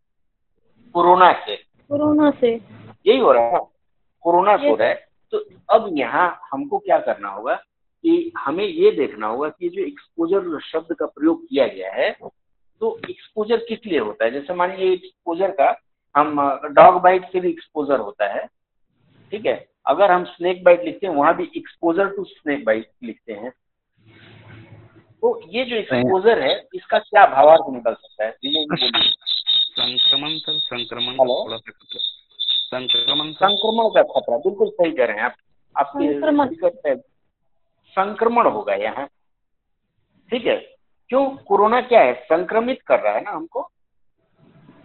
कोरोना से। कोरोना से। यही हो रहा है कोरोना से हो रहा है। तो अब यहाँ हमको क्या करना होगा कि हमें ये देखना होगा कि जो एक्सपोजर शब्द का प्रयोग किया गया है तो एक्सपोजर किस लिए होता है? जैसे मानिए एक्सपोजर का हम डॉग बाइट से भी एक्सपोजर होता है ठीक है? अगर हम स्नेक बाइट लिखते हैं वहाँ भी एक्सपोजर टू स्नेक बाइट लिखते हैं। तो ये जो एक्सपोजर है। इसका क्या भावार्थ निकल सकता है? संक्रमण सर संक्रमण थोड़ा सा संक्रमण संक्रमण का खतरा बिल्कुल सही कह रहे हैं आप। आपके संक्रमण होगा यहाँ। ठीक है? क्यों? कोरोना क्या है? संक्रमित कर रहा है ना हमको?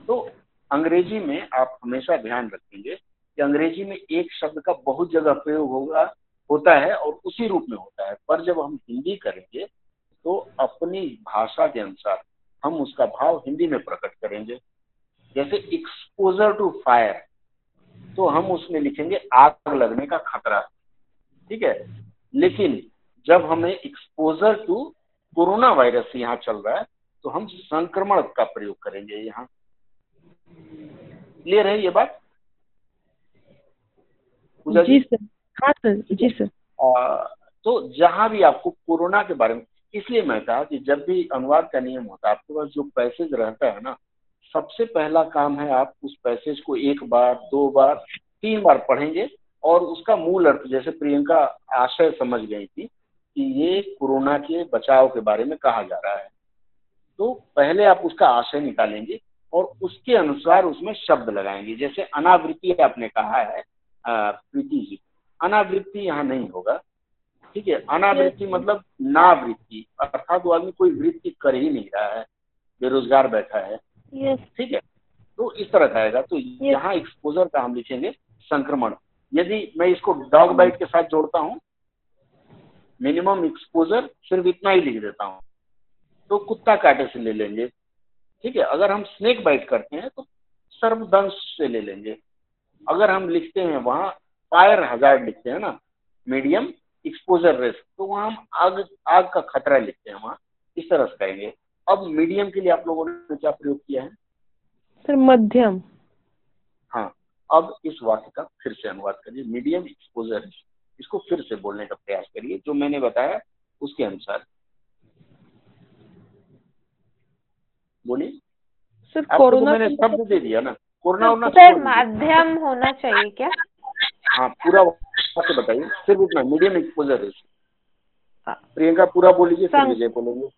तो अंग्रेज़ी में आप हमेशा ध्यान रखेंगे कि अंग्रेज़ी में एक शब्द का बहुत जगह प्रयोग होगा, होता है और उसी रूप में होता है। पर जब हम हिंदी करेंगे तो अपनी भाषा के अनुसार हम उसका भाव हिंदी में प्रकट करेंगे। जैसे एक्सपोजर टू फायर तो हम उसमें लिखेंगे आग लगने का खतरा। ठीक है? लेकिन जब हमें एक्सपोजर टू कोरोना वायरस यहाँ चल रहा है तो हम संक्रमण का प्रयोग करेंगे यहाँ। क्लियर है ये बात? जी सर। हाँ सर जी सर। आ, तो जहाँ भी आपको कोरोना के बारे में इसलिए मैं कहा कि जब भी अनुवाद का नियम होता है आपके पास जो पैसेज रहता है ना सबसे पहला काम है आप उस पैसेज को एक बार दो बार तीन बार पढ़ेंगे और उसका मूल अर्थ जैसे प्रियंका आशय समझ गई थी कि ये कोरोना के बचाव के बारे में कहा जा रहा है। तो पहले आप उसका आशय निकालेंगे और उसके अनुसार उसमें शब्द लगाएँगे। जैसे अनावृत्ति आपने कहा है प्रीति जी। अनावृत्ति यहाँ नहीं होगा। ठीक है? अनावृत्ति मतलब नावृत्ति। अर्थात वो आदमी कोई वृत्ति कर ही नहीं रहा है। बेरोजगार बैठा है। ठीक है? तो इस तरह का आएगा। तो यहाँ एक्सपोजर का हम लिखेंगे संक्रमण। यदि मैं इसको डॉग बाइट के साथ जोड़ता हूँ मिनिमम एक्सपोजर सिर्फ़ इतना ही लिख देता हूँ। तो कुत्ता काटे से ले लेंगे। ठीक है अगर हम स्नेक बाइट करते हैं तो सर्वदंश से ले लेंगे। अगर हम लिखते हैं वहाँ फायर हज़ार लिखते हैं ना मीडियम एक्सपोजर रिस्क तो वहाँ हम आग आग का खतरा लिखते हैं वहाँ इस तरह से कहेंगे। अब मीडियम के लिए आप लोगों ने क्या प्रयोग किया है? सर मध्यम। हाँ अब इस वाक्य का फिर से अनुवाद करिए मीडियम एक्सपोजर इसको फिर से बोलने का प्रयास करिए जो मैंने बताया उसके अनुसार। बोलिए। सर आपको तो कोरोना मैंने शब्द दे दिया ना। कोरोना वोरोना सर माध्यम होना चाहिए क्या? हाँ पूरा वाक्य बताइए। सिर्फ़ इतना मीडियम एक्सपोजर है। प्रियंका पूरा बोलिए फिर विजय बोलेंगे।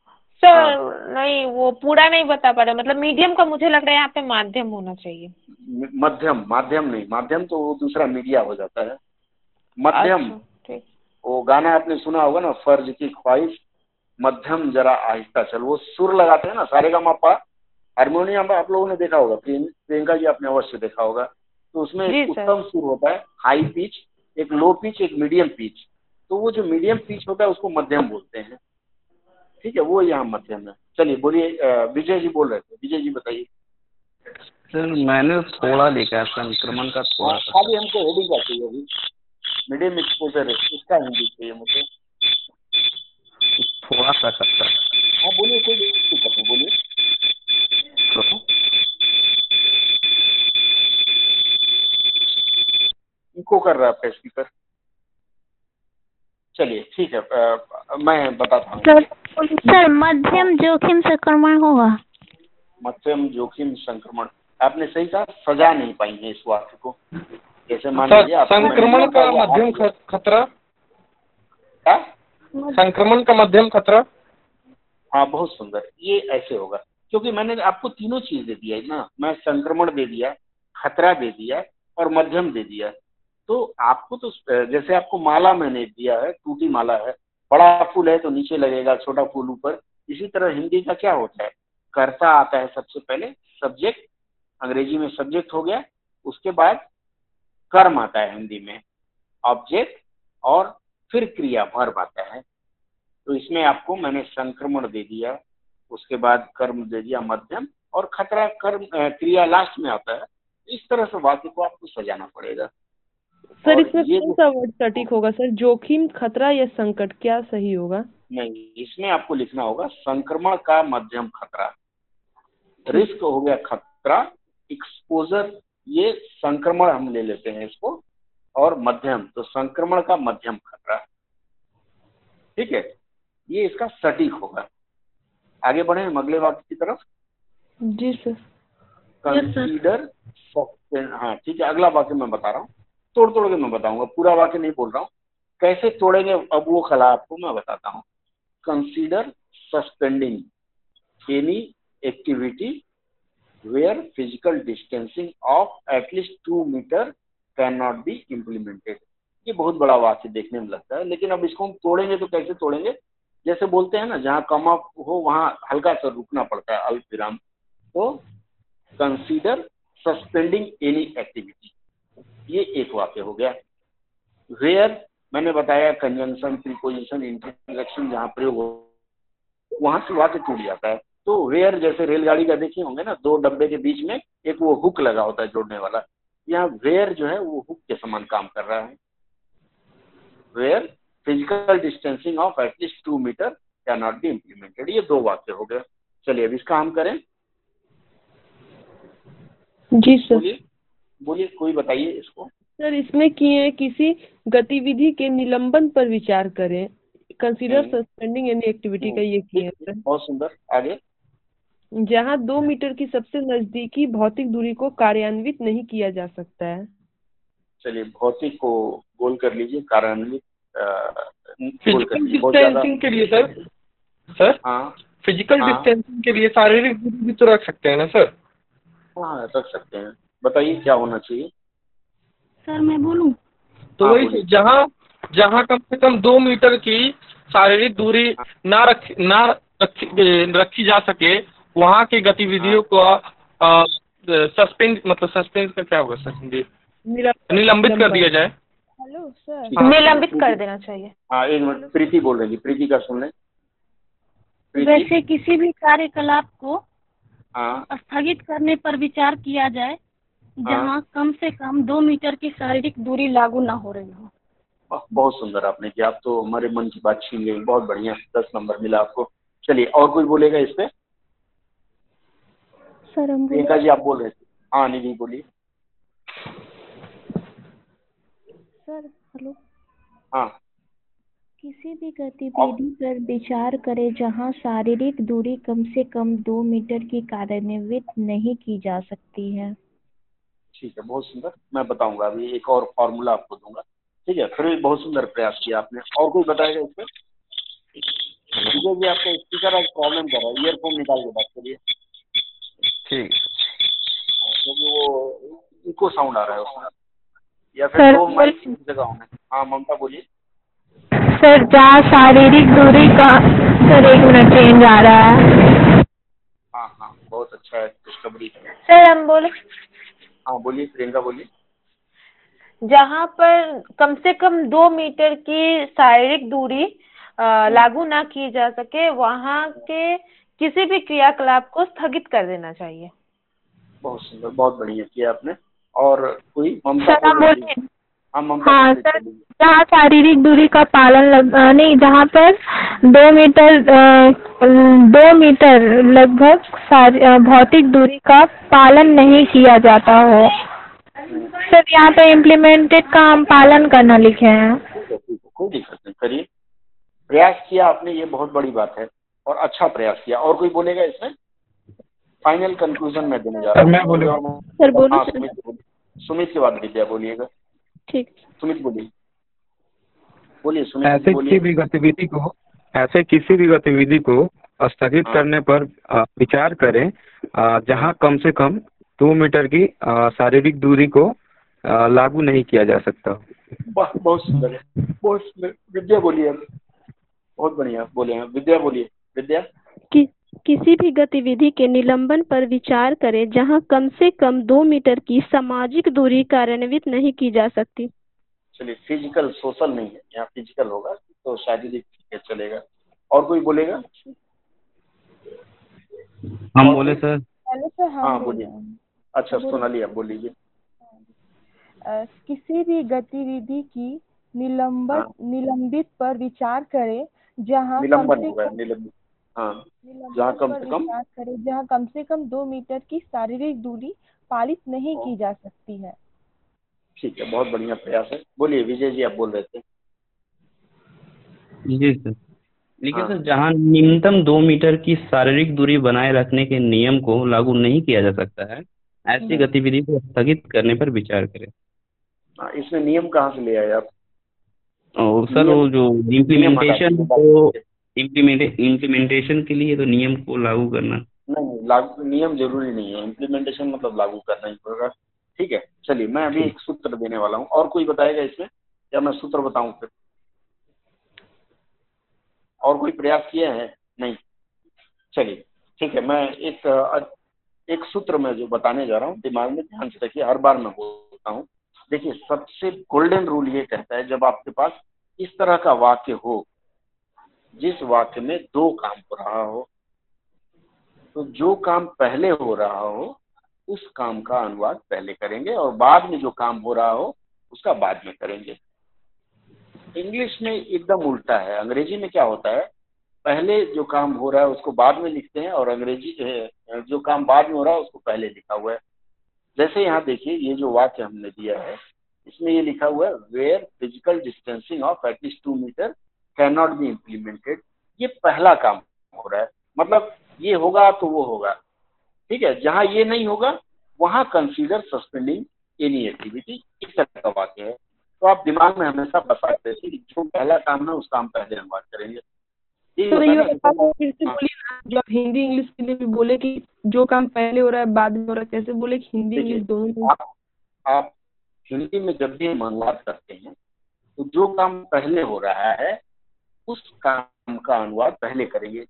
सर नहीं वो पूरा नहीं बता पा रहे मतलब मीडियम का मुझे लग रहा है यहाँ पे माध्यम होना चाहिए। मध्यम माध्यम नहीं। माध्यम तो वो दूसरा मीडिया हो जाता है। मध्यम। अच्छा, वो गाना आपने सुना होगा ना फ़र्ज़ की ख्वाहिश। मध्यम जरा आहिस्ता चल वो सुर लगाते हैं ना सारे का मापा हारमोनियम आप लोगों ने देखा होगा प्रियंका जी आपने अवश्य देखा होगा तो उसमें एक उत्तम सुर होता है हाई पिच एक लो पिच एक मीडियम पिच तो वो जो मीडियम पिच होता है उसको मध्यम बोलते हैं। ठीक है वो यहाँ मध्यम है। चलिए बोलिए विजय जी बोल रहे थे विजय जी बताइए। सर मैंने थोड़ा लिखा है संक्रमण का थोड़ा हाँ, खाली हमको हेडिंग का चाहिए अभी। मीडियम एक्सपोजर है इसका हिंदी चाहिए मुझे। थोड़ा सा खतरा हाँ बोलिए कोई दिक्कत नहीं बोलिए। इको कर रहा है आपका स्पीकर चलिए ठीक है अ, मैं बताता हूँ। सर सर मध्यम जोखिम संक्रमण होगा। मध्यम जोखिम संक्रमण। आपने सही कहा सजा नहीं पाई है इस वाक्य को। जैसे मान सर लीजिए संक्रमण का मध्यम खतरा? क्या? संक्रमण का मध्यम खतरा? हाँ बहुत सुंदर। ये ऐसे होगा। क्योंकि मैंने आपको तीनों चीज़ दे दिया है ना। मैं संक्रमण दे दिया खतरा दे दिया और मध्यम दे दिया। तो आपको तो जैसे आपको माला मैंने दिया है टूटी माला है बड़ा फूल है तो नीचे लगेगा छोटा फूल ऊपर। इसी तरह हिंदी का क्या होता है? कर्ता आता है सबसे पहले सब्जेक्ट अंग्रेज़ी में सब्जेक्ट हो गया उसके बाद कर्म आता है हिंदी में। ऑब्जेक्ट और फिर क्रिया वर्ब आता है। तो इसमें आपको मैंने संक्रमण दे दिया उसके बाद कर्म दे दिया मध्यम और खतरा कर्म क्रिया लास्ट में आता है। इस तरह से वाक्य को आपको सजाना पड़ेगा। सर इसमें कौन सा वर्ड सटीक होगा? सर जोखिम खतरा या संकट क्या सही होगा? नहीं इसमें आपको लिखना होगा संक्रमण का मध्यम खतरा। रिस्क हो गया खतरा एक्सपोजर ये संक्रमण हम ले लेते हैं इसको। और मध्यम तो संक्रमण का मध्यम खतरा। ठीक है? ये इसका सटीक होगा। आगे बढ़े हम अगले वाक्य की तरफ़। जी सर। कंसीडर हाँ ठीक है अगला वाक्य मैं बता रहा हूँ। तोड़ तोड़ के मैं बताऊँगा पूरा वाक्य नहीं बोल रहा हूँ। कैसे तोड़ेंगे अब वो कला आपको मैं बताता हूँ। Consider suspending any activity where physical distancing of at least two metre can not be implemented ये बहुत बड़ा वाक्य देखने में लगता है। लेकिन अब इसको हम तोड़ेंगे तो कैसे तोड़ेंगे? जैसे बोलते हैं ना, जहाँ कमा हो, वहाँ हल्का सा रुकना पड़ता है, अल्प विराम। तो कंसीडर सस्पेंडिंग एनी एक्टिविटी ये एक वाक्य हो गया। वेयर मैंने बताया कंजंक्शन प्रीपोजिशन इंटरजेक्शन जहाँ प्रयोग हो, वहाँ से वाक्य टूट जाता है। तो वेयर जैसे रेलगाड़ी का देखे होंगे ना, दो डब्बे के बीच में एक वो हुक लगा होता है जोड़ने वाला। यहाँ वेयर जो है वो हुक के समान काम कर रहा है। Where physical distancing of at least two metre can not be implemented ये दो वाक्य हो गए। चलिए अब इसका हम करें। जी सर। बोलिए कोई बताइए इसको। सर इसमें किए किसी गतिविधि के निलंबन पर विचार करें। कंसीडर। सस्पेंडिंग एनी एक्टिविटी का ये किए बहुत सुंदर। आगे। जहाँ दो मीटर की सबसे नजदीकी भौतिक दूरी को कार्यान्वित नहीं किया जा सकता है। चलिए भौतिक को गोल कर लीजिए कार्यान्वित डिस्टेंसिंग के लिए सर। सर? हाँ। फ़िज़िकल हाँ। डिस्टेंसिंग के लिए शारीरिक दूरी भी तो रख सकते हैं ना सर? हाँ रख सकते हैं। बताइए क्या होना चाहिए? सर मैं बोलूँ? तो हाँ, वही जहाँ जहाँ कम से कम दो मीटर की शारीरिक दूरी ना रख ना रखी रखी जा सके वहाँ की गतिविधियों को सस्पेंड मतलब सस्पेंड का क्या होगा सर निलंबित कर दिया जाए। हेलो सर हाँ, निलंबित कर देना चाहिए। हाँ एक मिनट प्रीति बोल रही थी प्रीति का सुन लें। वैसे किसी भी कार्यकलाप को हाँ। स्थगित करने पर विचार किया जाए जहाँ कम से कम दो मीटर की शारीरिक दूरी लागू न हो रही हो। बहुत सुंदर आपने किया। आप तो हमारे मन की बात छीन गई। बहुत बढ़िया। दस नंबर मिला आपको। चलिए और कोई बोलेगा इस पे? सर हम प्रियंका जी आप बोल रहे थे। हाँ निधि बोलिए सर हेलो। हाँ। किसी भी गतिविधि पर विचार करें जहाँ शारीरिक दूरी कम से कम दो मीटर की कार्यान्वित नहीं की जा सकती है। ठीक है बहुत सुंदर। मैं बताऊँगा अभी एक और फॉर्मूला आपको दूँगा। ठीक है फिर भी बहुत सुंदर प्रयास किया आपने। और कोई बताएगा इस पे विजय जी आपका स्पीकर आज प्रॉब्लम कर रहा है। ईयरफोन निकाल के बात करिए। ठीक। क्योंकि वो इको साउंड आ रहा है उसमें। या फिर सर, दो माइक जगह होना हाँ ममता बोलिए। सर जहाँ शारीरिक दूरी का सर एक मिनट चेंज आ रहा है। हाँ हाँ बहुत अच्छा है खुशखबरी सर हम बोले। हाँ बोलिए प्रियंका बोलिए। जहाँ पर कम से कम दो मीटर की शारीरिक दूरी लागू ना की जा सके वहाँ के किसी भी क्रियाकलाप को स्थगित कर देना चाहिए। बहुत सुंदर बहुत बढ़िया किया आपने। और कोई ममता हाँ हाँ सर जहाँ शारीरिक दूरी का पालन लग नहीं जहाँ पर दो मीटर दो मीटर लगभग भौतिक दूरी का पालन नहीं किया जाता हो। सर यहाँ पे इम्प्लीमेंटेड का हम पालन करना लिखे है कोई दिक्कत नहीं करिए। प्रयास किया आपने ये बहुत बड़ी बात है। और अच्छा प्रयास किया। और कोई बोलेगा इसमें? फाइनल कंक्लूजन में देने जा रहा हूँ। मैं बोलूँ। सर बोलो हाँ, सुमित सुमित के बाद विद्या बोलिएगा। ठीक। सुमित बोलिए। बोलिए सुमित ऐसे किसी भी गतिविधि को ऐसे किसी भी गतिविधि को स्थगित हाँ। करने पर विचार करें जहाँ कम से कम दो मीटर की शारीरिक दूरी को लागू नहीं किया जा सकता। बहुत सुंदर है। बहुत सुंदर। विद्या बोलिए। बहुत बढ़िया। बोले विद्या बोलिए। विद्या? कि, किसी भी गतिविधि के निलंबन पर विचार करें जहाँ कम से कम दो मीटर की सामाजिक दूरी कार्यान्वित नहीं की जा सकती। चलिए फ़िज़िकल सोशल नहीं है। यहाँ फ़िज़िकल होगा तो शारीरिक चलेगा। और कोई बोलेगा? हम बोले सर। हाँ हाँ बोलिए। बोलिए। अच्छा सोनाली आप बोल लीजिए किसी भी गतिविधि की निलंबन हाँ। निलंबित पर विचार करें जहाँ निलंबन से होगा निलंबन जहाँ कम से कम। करें जहाँ कम से कम दो मीटर की शारीरिक दूरी पालित नहीं की जा सकती है। ठीक है बहुत बढ़िया प्रयास है। बोलिए विजय जी आप बोल रहे थे। जी सर। देखिए हाँ। सर जहाँ न्यूनतम दो मीटर की शारीरिक दूरी बनाए रखने के नियम को लागू नहीं किया जा सकता है ऐसी हम्म। गतिविधि को स्थगित करने पर विचार करें। हाँ, इसमें नियम कहाँ से ले आए आप? और सर वो जो इम्प्लीमेंटेशन को इम्प्लीमेंटे इम्प्लीमेंटेशन के लिए तो नियम को लागू करना। नहीं लागू नियम ज़रूरी नहीं है। इम्प्लीमेंटेशन मतलब लागू करना ही पड़ेगा। ठीक है चलिए मैं अभी एक सूत्र देने वाला हूँ। और कोई बताएगा इसमें? या मैं सूत्र बताऊँ फिर? और कोई प्रयास किया है? नहीं। चलिए ठीक है मैं एक एक सूत्र में जो बताने जा रहा हूँ दिमाग में ध्यान से रखिए हर बार मैं बोलता हूँ। देखिए सबसे गोल्डन रूल ये कहता है जब आपके पास इस तरह का वाक्य हो जिस वाक्य में दो काम हो रहा हो तो जो काम पहले हो रहा हो उस काम का अनुवाद पहले करेंगे और बाद में जो काम हो रहा हो उसका बाद में करेंगे। इंग्लिश में एकदम उल्टा है। अंग्रेज़ी में क्या होता है? पहले जो काम हो रहा है उसको बाद में लिखते हैं और अंग्रेज़ी अ, जो काम बाद में हो रहा है उसको पहले लिखा हुआ है। जैसे यहाँ देखिए ये जो वाक्य हमने दिया है इसमें ये लिखा हुआ है where physical distancing of at least two metre can not be implemented ये पहला काम हो रहा है। मतलब ये होगा तो वो होगा। ठीक है जहाँ ये नहीं होगा वहाँ कंसीडर सस्पेंडिंग एनी एक्टिविटी इस तरह का वाक्य है। तो आप दिमाग में हमेशा बसा रहे कि जो पहला काम है उस काम पहले अनुवाद करेंगे। ये तो बात आप फिर से। बोलिए जो आप हिंदी इंग्लिश के लिए भी बोले कि जो काम पहले हो रहा है बाद में हो रहा है कैसे बोले कि हिंदी इंग्लिश दोनों आप आप हिंदी में जब भी हम अनुवाद करते हैं तो जो काम पहले हो रहा है उस काम का अनुवाद पहले करेंगे।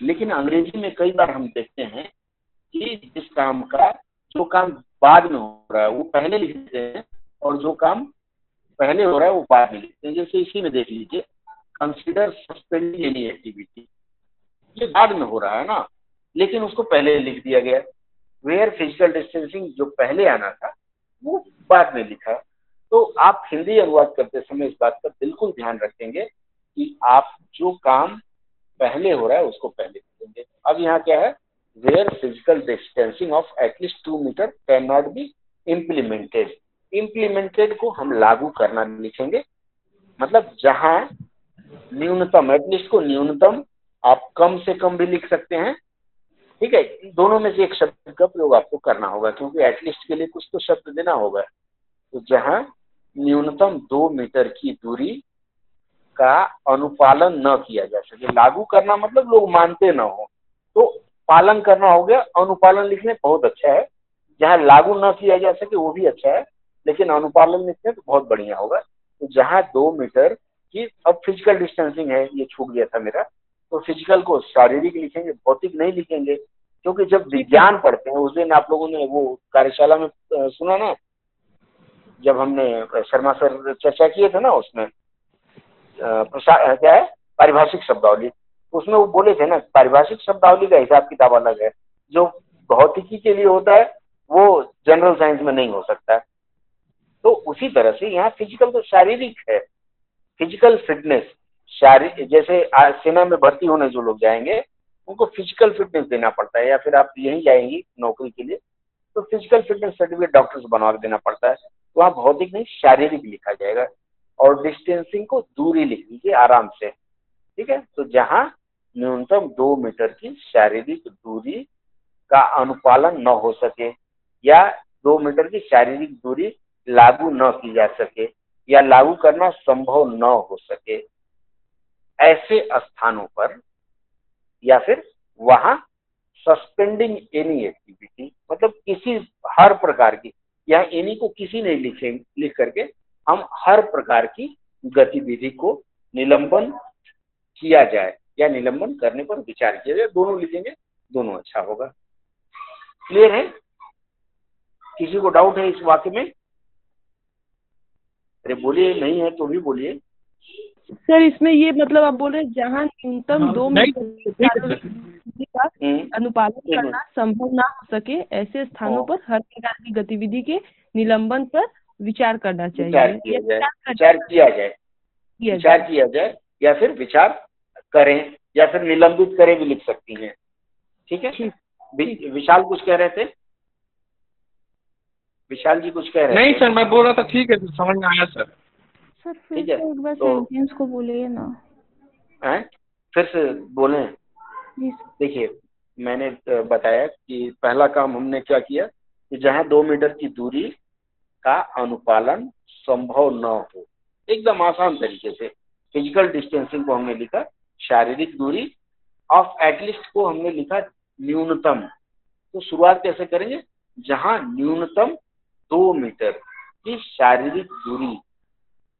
लेकिन अंग्रेज़ी में कई बार हम देखते हैं कि जिस काम का, जो काम बाद में हो रहा है, वो पहले लिखते हैं और जो काम पहले हो रहा है, वो बाद में लिखते हैं। जैसे इसी में देख लीजिए कंसिडर सस्पेंडिंग एनी एक्टिविटी ये बाद में हो रहा है ना, लेकिन उसको पहले लिख दिया गया। वेयर फ़िज़िकल डिस्टेंसिंग जो पहले आना था, वो बाद में लिखा। तो आप हिंदी अनुवाद करते समय इस बात का बिल्कुल ध्यान रखेंगे कि आप जो काम पहले हो रहा है उसको पहले लिखेंगे अब यहाँ क्या है? Where physical distancing of at least two metre can not be implemented implemented को हम लागू करना लिखेंगे। मतलब जहाँ न्यूनतम एटलीस्ट को न्यूनतम आप कम से कम भी लिख सकते हैं। ठीक है? दोनों में से एक शब्द का प्रयोग आपको करना होगा, क्योंकि एटलीस्ट के लिए कुछ तो शब्द देना होगा। जहाँ न्यूनतम दो मीटर की दूरी का अनुपालन न किया जा सके। लागू करना मतलब लोग मानते न हो। तो पालन करना हो गया। अनुपालन लिखने बहुत अच्छा है। जहाँ लागू न किया जा सके वो भी अच्छा है। लेकिन अनुपालन लिखने तो बहुत बढ़िया होगा। तो जहाँ दो मीटर की अब फ़िज़िकल डिस्टेंसिंग है, ये छूट गया था मेरा। तो फ़िज़िकल को शारीरिक लिखेंगे, भौतिक नहीं लिखेंगे। क्योंकि जब विज्ञान पढ़ते हैं, उस दिन आप लोगों ने वो कार्यशाला में सुना ना? जब हमने शर्मा सर चर्चा किए थे ना उसमें क्या है? पारिभाषिक शब्दावली। उसमें वो बोले थे ना, पारिभाषिक शब्दावली का हिसाब किताब अलग है। जो भौतिकी के लिए होता है, वो जनरल साइंस में नहीं हो सकता है। तो उसी तरह से यहाँ फ़िज़िकल तो शारीरिक है। फ़िज़िकल फिटनेस शारीरिक जैसे सेना में भर्ती होने जो लोग जाएँगे, उनको फ़िज़िकल फिटनेस देना पड़ता है या फिर आप यहीं जाएँगी नौकरी के लिए तो फ़िज़िकल फिटनेस सर्टिफिकेट डॉक्टर से बनवा देना पड़ता है। वहाँ भौतिक नहीं, शारीरिक लिखा जाएगा। और डिस्टेंसिंग को दूरी लिख लीजिए आराम से। ठीक है? तो जहाँ न्यूनतम दो मीटर की शारीरिक दूरी का अनुपालन न हो सके या दो मीटर की शारीरिक दूरी लागू न की जा सके या लागू करना संभव न हो सके, ऐसे स्थानों पर या फिर वहाँ सस्पेंडिंग एनी एक्टिविटी मतलब किसी हर प्रकार की या एनी को किसी नहीं लिखे, लिख करके हम हर प्रकार की गतिविधि को निलंबन किया जाए या निलंबन करने पर विचार किया जाए। दोनों लिखेंगे, दोनों अच्छा होगा। क्लियर है? किसी को डाउट है इस वाक्य में? अरे बोलिए, नहीं है तो भी बोलिए। सर इसमें ये मतलब आप बोल रहे हैं जहाँ न्यूनतम दो नहीं, मीटर का अनुपालन करना संभव ना हो सके ऐसे स्थानों पर हर प्रकार की गतिविधि के निलंबन पर विचार करना चाहिए। विचार विचार किया जाए विचार जाए। किया जाए या फिर विचार करें या फिर निलंबित करें भी लिख सकती हैं। ठीक है? विशाल कुछ कह रहे थे? विशाल जी कुछ कह रहे नहीं सर मैं बोल रहा था ठीक है समझ में आया सर। सर फिर ठीक है, से एक बार तो- सेंटेंस को बोलिए ना। हैं? फिर से बोले। देखिए मैंने बताया कि पहला काम हमने क्या किया कि जहाँ दो मीटर की दूरी का अनुपालन संभव न हो एकदम आसान तरीके से फ़िज़िकल डिस्टेंसिंग को हमने लिखा शारीरिक दूरी ऑफ़ एटलीस्ट को हमने लिखा न्यूनतम। तो शुरुआत कैसे करेंगे? जहाँ न्यूनतम दो मीटर की शारीरिक दूरी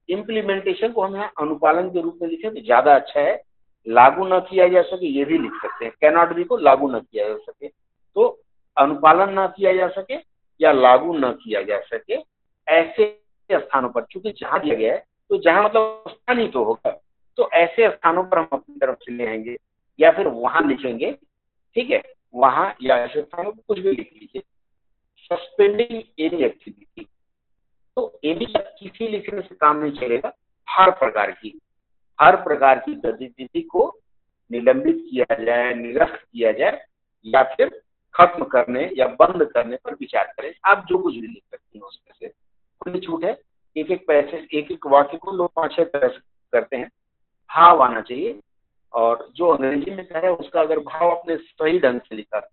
इम्प्लीमेंटेशन को हम यहाँ अनुपालन के रूप में लिखे तो ज़्यादा अच्छा है। लागू न किया जा सके, ये भी लिख सकते हैं। कैनॉट बी को लागू न किया जा सके। तो अनुपालन न किया जा सके या लागू न किया जा सके, ऐसे स्थानों पर चूँकि जहाँ दिया गया है तो जहाँ मतलब स्थान ही तो होगा। तो ऐसे स्थानों पर हम अपनी तरफ़ से ले आएँगे या फिर वहाँ लिखेंगे, ठीक है? वहाँ या ऐसे स्थानों पर कुछ भी लिख लीजिए। सस्पेंडिंग एनी एक्टिविटी तो का किसी लिखने से काम नहीं चलेगा। हर प्रकार की, हर प्रकार की गतिविधि को निलंबित किया जाए, निरस्त किया जाए, या फिर खत्म करने या बंद करने पर विचार करें। आप जो कुछ भी लिख सकती हैं उसमें से। खुली छूट है। एक एक पैसे एक एक वाक्य को लोग पाँच छह तरह से करते हैं। भाव आना चाहिए। और जो अंग्रेज़ी में कह उसका अगर भाव आपने सही ढंग से लिखा,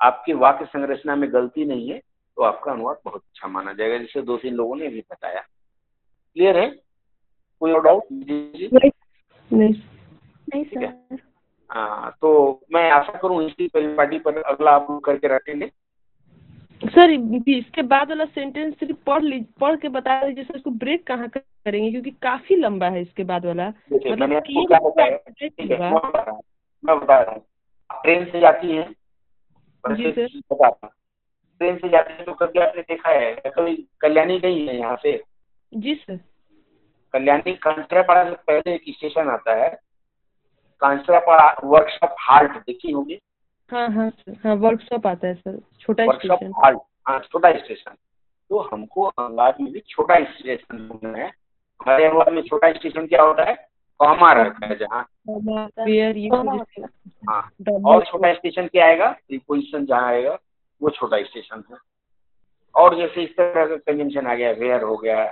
आपके वाक्य संरचना में गलती नहीं है तो आपका अनुवाद बहुत अच्छा माना जाएगा जिसे दो तीन लोगों ने भी बताया। क्लियर है? कोई और डाउट नहीं। नहीं। सर हाँ। तो मैं आशा करूँ इसी परिपाटी पर अगला आप लोग करके रखेंगे। सर इसके बाद वाला सेंटेंस सिर्फ़ पढ़ ली पढ़ के बता दीजिए सर इसको ब्रेक कहाँ करेंगे क्योंकि काफ़ी लंबा है इसके बाद वाला। मतलब है मैं बता रहा हूँ। ट्रेन से जाती है जी सर हूँ। ट्रेन से जाती है तो कभी आपने देखा है? कभी कल्याणी गई है यहाँ से? जी सर। कल्याणी कांसरापाड़ा से पहले एक स्टेशन आता है। कांसरापाड़ा वर्कशॉप हाल्ट देखी होगी? हाँ हाँ हाँ वर्कशॉप आता है सर। छोटा वर्कशॉप हाल्ट हाँ छोटा स्टेशन। तो हमको अनुवाद में भी छोटा स्टेशन ढूंढना है। हमारे अनुवाद में छोटा स्टेशन क्या होता है? कॉमा रहता है जहाँ। हाँ। और छोटा स्टेशन क्या आएगा? प्रीपोजिशन जहाँ आएगा। वो छोटा स्टेशन है और जैसे इस तरह का कंजंक्शन आ गया वेयर हो गया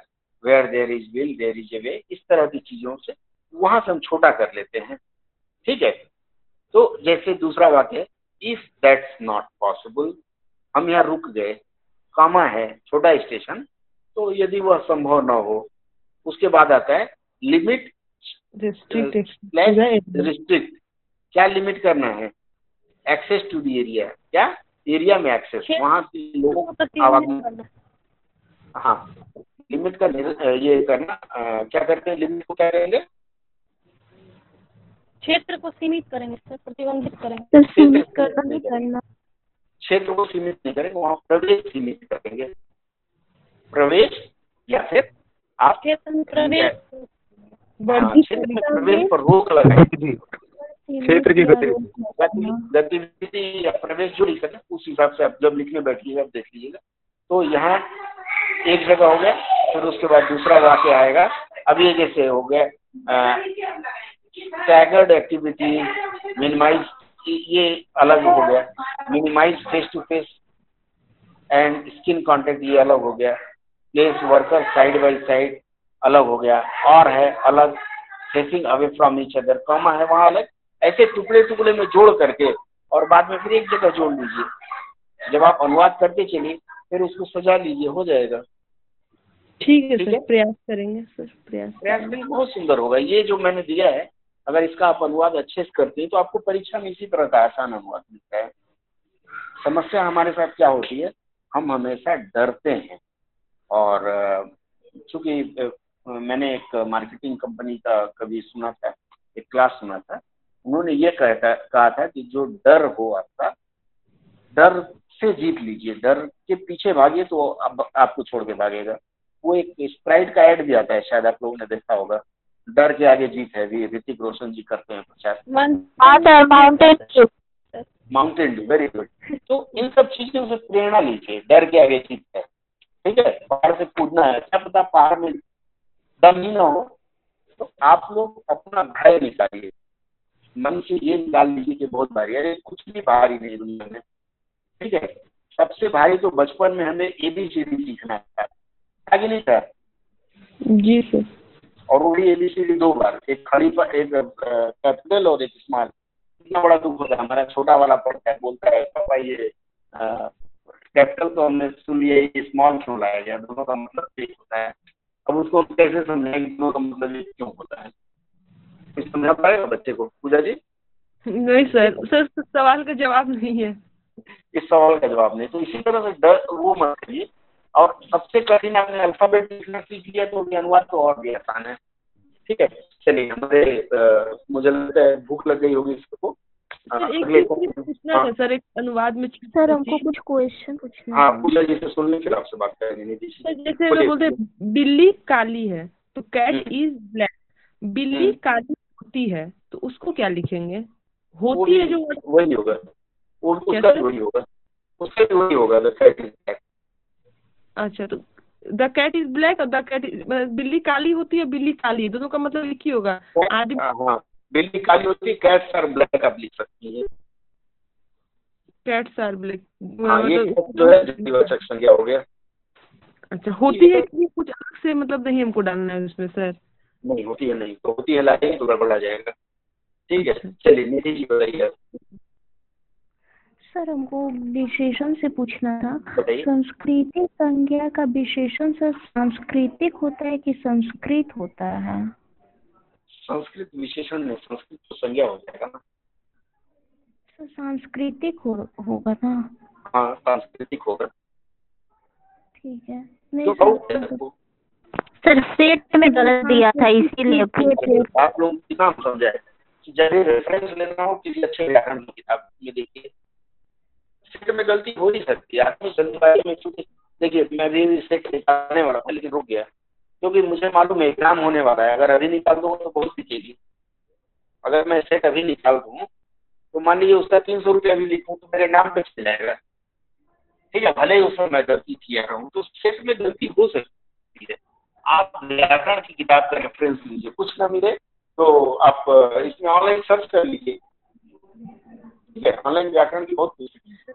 where there is will there is a way इस तरह की चीज़ों से वहाँ से हम छोटा कर लेते हैं। ठीक है? तो जैसे दूसरा वाक्य इफ़ दैट्स नॉट पॉसिबल हम यहाँ रुक गए कामा है छोटा स्टेशन तो यदि वह संभव न हो उसके बाद आता है लिमिट रिस्ट्रिक्ट रिस्ट्रिक्ट क्या लिमिट करना है? एक्सेस टू द एरिया क्या? एरिया में एक्सेस वहाँ के लोगों आवागमन हाँ लिमिट का ये करना क्या करते हैं लिमिट को क्या करेंगे क्षेत्र को सीमित करेंगे सर प्रतिबंधित करेंगे। सीमित करना नहीं करना। क्षेत्र को सीमित नहीं करेंगे वहाँ प्रवेश सीमित करेंगे। प्रवेश या फिर आप क्षेत्र में प्रवेश हाँ, क्षेत्र में प्रवेश पर रोक लगाएँगे क्षेत्र की गतिविधि गति- गतिविधि या प्रवेश जो लिखा है उस हिसाब से आप जब लिखने बैठिएगा आप देख लीजिएगा। तो यहाँ एक जगह हो गया फिर उसके बाद दूसरा वाक्य आएगा। अब ये जैसे हो गया स्टैगर्ड एक्टिविटी मिनिमाइज ये अलग हो गया। Minimise face to face and skin contact ये अलग हो गया। Place worker side by side अलग हो गया। और है अलग facing away from each other comma है वहाँ अलग। ऐसे टुकड़े टुकड़े में जोड़ करके और बाद में फिर एक जगह जोड़ लीजिए। जब आप अनुवाद करते चलिए फिर उसको सजा लीजिए हो जाएगा। ठीक है सर प्रयास करेंगे सर प्रयास प्रयास भी बहुत सुंदर होगा। ये जो मैंने दिया है अगर इसका आप अनुवाद अच्छे से करते हैं तो आपको परीक्षा में इसी तरह का आसान अनुवाद मिलता है। समस्या हमारे साथ क्या होती है हम हमेशा डरते हैं। और चूँकि मैंने एक मार्केटिंग कंपनी का कभी सुना था एक क्लास सुना था उन्होंने ये कहता कहा था कि जो डर हो आपका डर से जीत लीजिए। डर के पीछे भागिए तो अब आपको छोड़ के भागेगा। वो एक स्प्राइट का एड भी आता है शायद आप लोगों ने देखा होगा। डर के आगे जीत है भी ऋतिक रोशन जी करते हैं प्रचार। Mountain mountain dew very good तो इन सब चीज़ों से प्रेरणा लीजिए डर के आगे जीत है। ठीक है? पहाड़ से कूदना है। क्या पता पहाड़ में दम ही ना हो तो आप लोग अपना भय निकालिए। मन से ये निकाल लीजिए कि बहुत भारी है। अरे कुछ भी भारी नहीं दुनिया में। ठीक है? सबसे भारी तो बचपन में हमें एबीसीडी सीखना था। आगे नहीं था? जी सर। और वो भी एबीसीडी दो बार। एक खड़ी पर एक कैपिटल और एक स्मॉल। इतना बड़ा दुख होता है। हमारा छोटा वाला पढ़ता है बोलता है पापा ये कैपिटल तो हमने सुन लिया ये स्मॉल क्यों लाया? गया दोनों का मतलब एक होता है। अब उसको कैसे समझाएँगे दोनों का मतलब क्यों होता है? समझा पाएगा बच्चे को? पूजा जी? नहीं सर। सर सवाल का जवाब नहीं है। इस सवाल का जवाब नहीं। तो इसी तरह से डर वो मत करिए। और सबसे कठिन आपने अल्फ़ाबेट लिखना सीख लिया तो अभी अनुवाद तो और भी आसान है। ठीक है? चलिए हमारे मुझे लगता है भूख लग गई होगी इसको अ, सर एक अगले पूछना हाँ था सर एक अनुवाद में सर हमको कुछ क्वेश्चन पूछना हाँ पूजा जी से सुन लें फिर आपसे बात करेंगे निधि जी। सर जैसे बोलते बिल्ली काली है तो कैट इज़ ब्लैक बिल्ली हम्म। काली होती है तो उसको क्या लिखेंगे? होती है जो वही होगा। उसका वही होगा। उसका वही होगा द कैट इज़ ब्लैक अच्छा तो द कैट इज़ ब्लैक और द कैट इज़ बिल्ली काली होती है बिल्ली काली दोनों का मतलब एक ही होगा। आदमी हाँ बिल्ली काली होती है कैट्स आर ब्लैक आप लिख सकती है। कैट्स आर ब्लैक हाँ जो है हो गया? अच्छा होती है कि कुछ अलग से मतलब नहीं हमको डालना है उसमें सर नहीं होती है नहीं। तो होती है लाएँगे तो गड़बड़ा जाएगा। ठीक है चलिए निधि जी बताइए आप। सर हमको विशेषण से पूछना था। संस्कृति संज्ञा का विशेषण सर सांस्कृतिक होता है कि संस्कृत होता है? संस्कृत विशेषण नहीं संस्कृत तो संज्ञा हो जाएगा ना। सर सांस्कृतिक हो, होगा ना? हाँ सांस्कृतिक होगा। ठीक है। नहीं तो सर है सेट में गलत दिया था इसीलिए आप लोग कितना समझाए कि जब रेफरेंस लेना हो किसी अच्छे व्याकरण की किताब में देखिए। सेट में गलती हो ही सकती है आदमी जल्दीबाजी में चूँकि देखिए मैं भी सेट निकालने वाला था लेकिन रुक गया। क्योंकि मुझे मालूम है एग्ज़ाम होने वाला है अगर अभी निकाल दूँगा तो बहुत दिखेगी। अगर मैं सेट अभी निकाल दूँ तो मान लीजिए उसका तीन सौ रुपया भी लिखूँ तो मेरे नाम पे चल जाएगा। ठीक है भले ही उसमें मैं गलती किया रहूँ तो सेट में गलती हो सकती है। आप व्याकरण की किताब का रेफरेंस लीजिए। कुछ ना मिले तो आप इसमें ऑनलाइन सर्च कर लीजिए। ठीक है ऑनलाइन व्याकरण की बहुत है।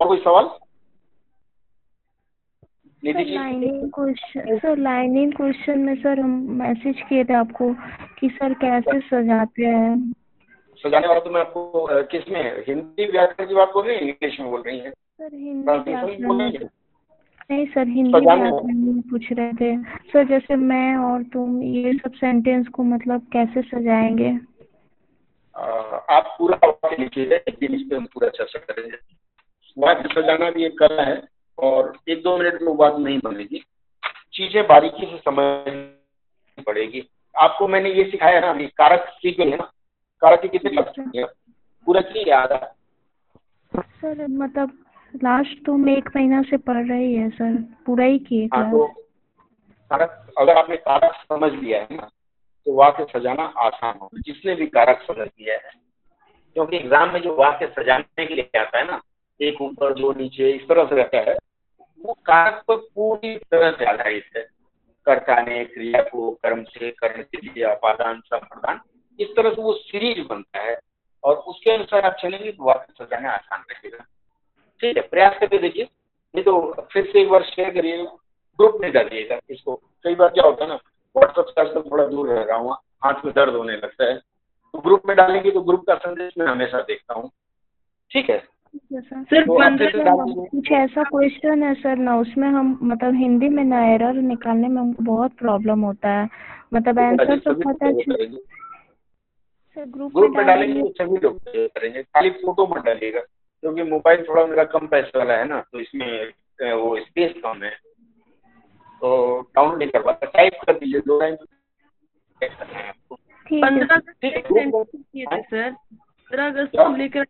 और कोई सवाल? Sir lining question sir lining question में सर हम मैसेज किए थे आपको कि सर कैसे सजाते हैं? सजाने वाला तो मैं आपको किसमें? हिंदी व्याकरण की बात बोल रही है इंग्लिश में बोल रही है। सर हिंदी नहीं सर हिंदी में पूछ रहे थे। सर जैसे मैं और तुम ये सब सेंटेंस को मतलब कैसे सजाएँगे? आप पूरा वाक्य लिखिएगा एक दिन इस पर हम पूरा चर्चा करेंगे। वाक्य सजाना भी एक कला है और एक दो मिनट में वो बात नहीं बनेगी। चीज़ें बारीकी से समझ पड़ेगी। आपको मैंने ये सिखाया ना अभी कारक सीख गए है ना? कारक के कितने आप? पूरा किए आधा सर मतलब लास्ट तो मैं एक महीना से पढ़ रही है सर। पूरा ही किए हाँ तो कारक अगर आपने कारक समझ लिया है ना तो वाक्य सजाना आसान होगा। जिसने भी कारक समझ लिया है क्योंकि एग्ज़ाम में जो वाक्य सजाने के लिए आता है ना एक ऊपर दो नीचे इस तरह से रहता है वो कारक पर पूरी तरह से आधारित है। कर्ता ने क्रिया को कर्म से करने के लिए अपादान संप्रदान इस तरह से वो सीरीज़ बनता है। और उसके अनुसार आप चलेंगे तो वाक्य सजाना आसान रहेगा। ठीक है प्रयास करके देखिए। नहीं तो फिर से एक बार शेयर करिए ग्रुप में डालिएगा इसको। कई बार क्या होता है ना व्हाट्सएप से आजकल थोड़ा दूर रह रहा हूँ हाथ में दर्द होने लगता है। तो ग्रुप में डालेंगे तो ग्रुप का संदेश मैं हमेशा देखता हूँ। ठीक है? सर। तो कुछ ऐसा क्वेश्चन है सर ना उसमें हम मतलब हिंदी में ना एरर निकालने में हमको बहुत प्रॉब्लम होता है। मतलब आंसर तो पता ग्रुप में डालेंगे। तो सभी लोग करेंगे। खाली फ़ोटो मत डालिएगा। क्योंकि मोबाइल थोड़ा मेरा कम पैसे वाला है ना तो इसमें वो स्पेस कम है। तो डाउनलोड नहीं कर पाता। टाइप कर दीजिए दो लाइन। है है। पंद्रह अगस्त सर पंद्रह अगस्त को लेकर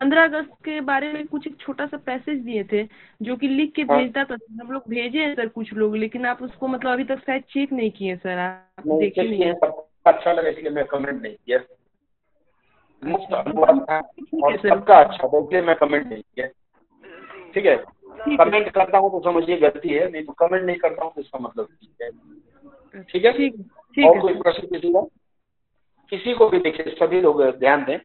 पंद्रह अगस्त के बारे में कुछ एक छोटा सा पैसेज दिए थे जो कि लिख के हाँ। भेजता था। हम लोग भेजे हैं सर कुछ लोग लेकिन आप उसको मतलब अभी तक शायद चेक नहीं किए सर आप नहीं देखे नहीं अच्छा लगा इसलिए मैं कमेंट नहीं किया। मुफ़्त अनुवाद था और सबका अच्छा इसलिए मैं कमेंट नहीं किया। ठीक है? कमेंट करता हूँ तो समझिए गलती है नहीं तो कमेंट नहीं करता हूँ तो इसका मतलब ठीक है। ठीक है? ठीक और कोई प्रश्न किसी का किसी को भी देखिए सभी लोग ध्यान दें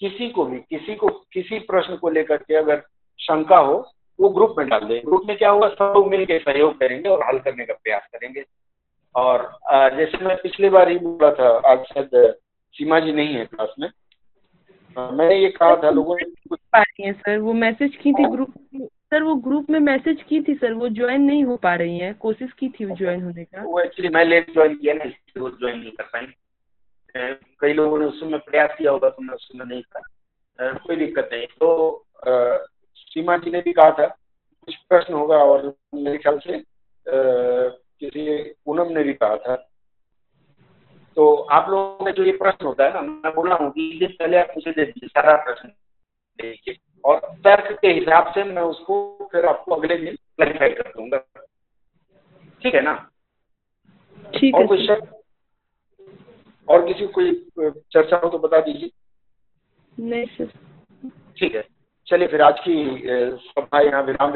किसी को भी किसी को किसी प्रश्न को लेकर के अगर शंका हो वो ग्रुप में डाल दें। ग्रुप में क्या होगा? सब लोग मिलकर सहयोग करेंगे और हल करने का प्रयास करेंगे। और जैसे मैं पिछली बार ही बोला था आज शायद सीमा जी नहीं है क्लास में। मैंने ये कहा था लोगों ने कुछ पा रही हैं सर। वो मैसेज की थी ग्रुप सर वो ग्रुप में मैसेज की थी सर। वो ज्वाइन नहीं हो पा रही हैं। कोशिश की थी ज्वाइन होने का। वो एक्चुअली मैं लेट ज्वाइन किया ना इसलिए वो ज्वाइन नहीं कर पाई। कई लोगों ने उस समय प्रयास किया होगा तो मैं उस समय नहीं था। अ, कोई दिक्कत नहीं। तो सीमा जी ने भी कहा था कुछ प्रश्न होगा और मेरे ख्याल से किसी पूनम ने भी कहा था। तो आप लोगों में जो ये प्रश्न होता है ना मैं बोला हूँ कि दिन पहले आप मुझे दे दीजिए सारा प्रश्न दे दीजिए। और तर्क के हिसाब से मैं उसको फिर आपको अगले दिन क्लैरिफाई कर दूँगा। ठीक है ना? ठीक और है कोई शक और किसी कोई चर्चा हो तो बता दीजिए। नहीं सर। ठीक है। चलिए फिर आज की सभा यहाँ विराम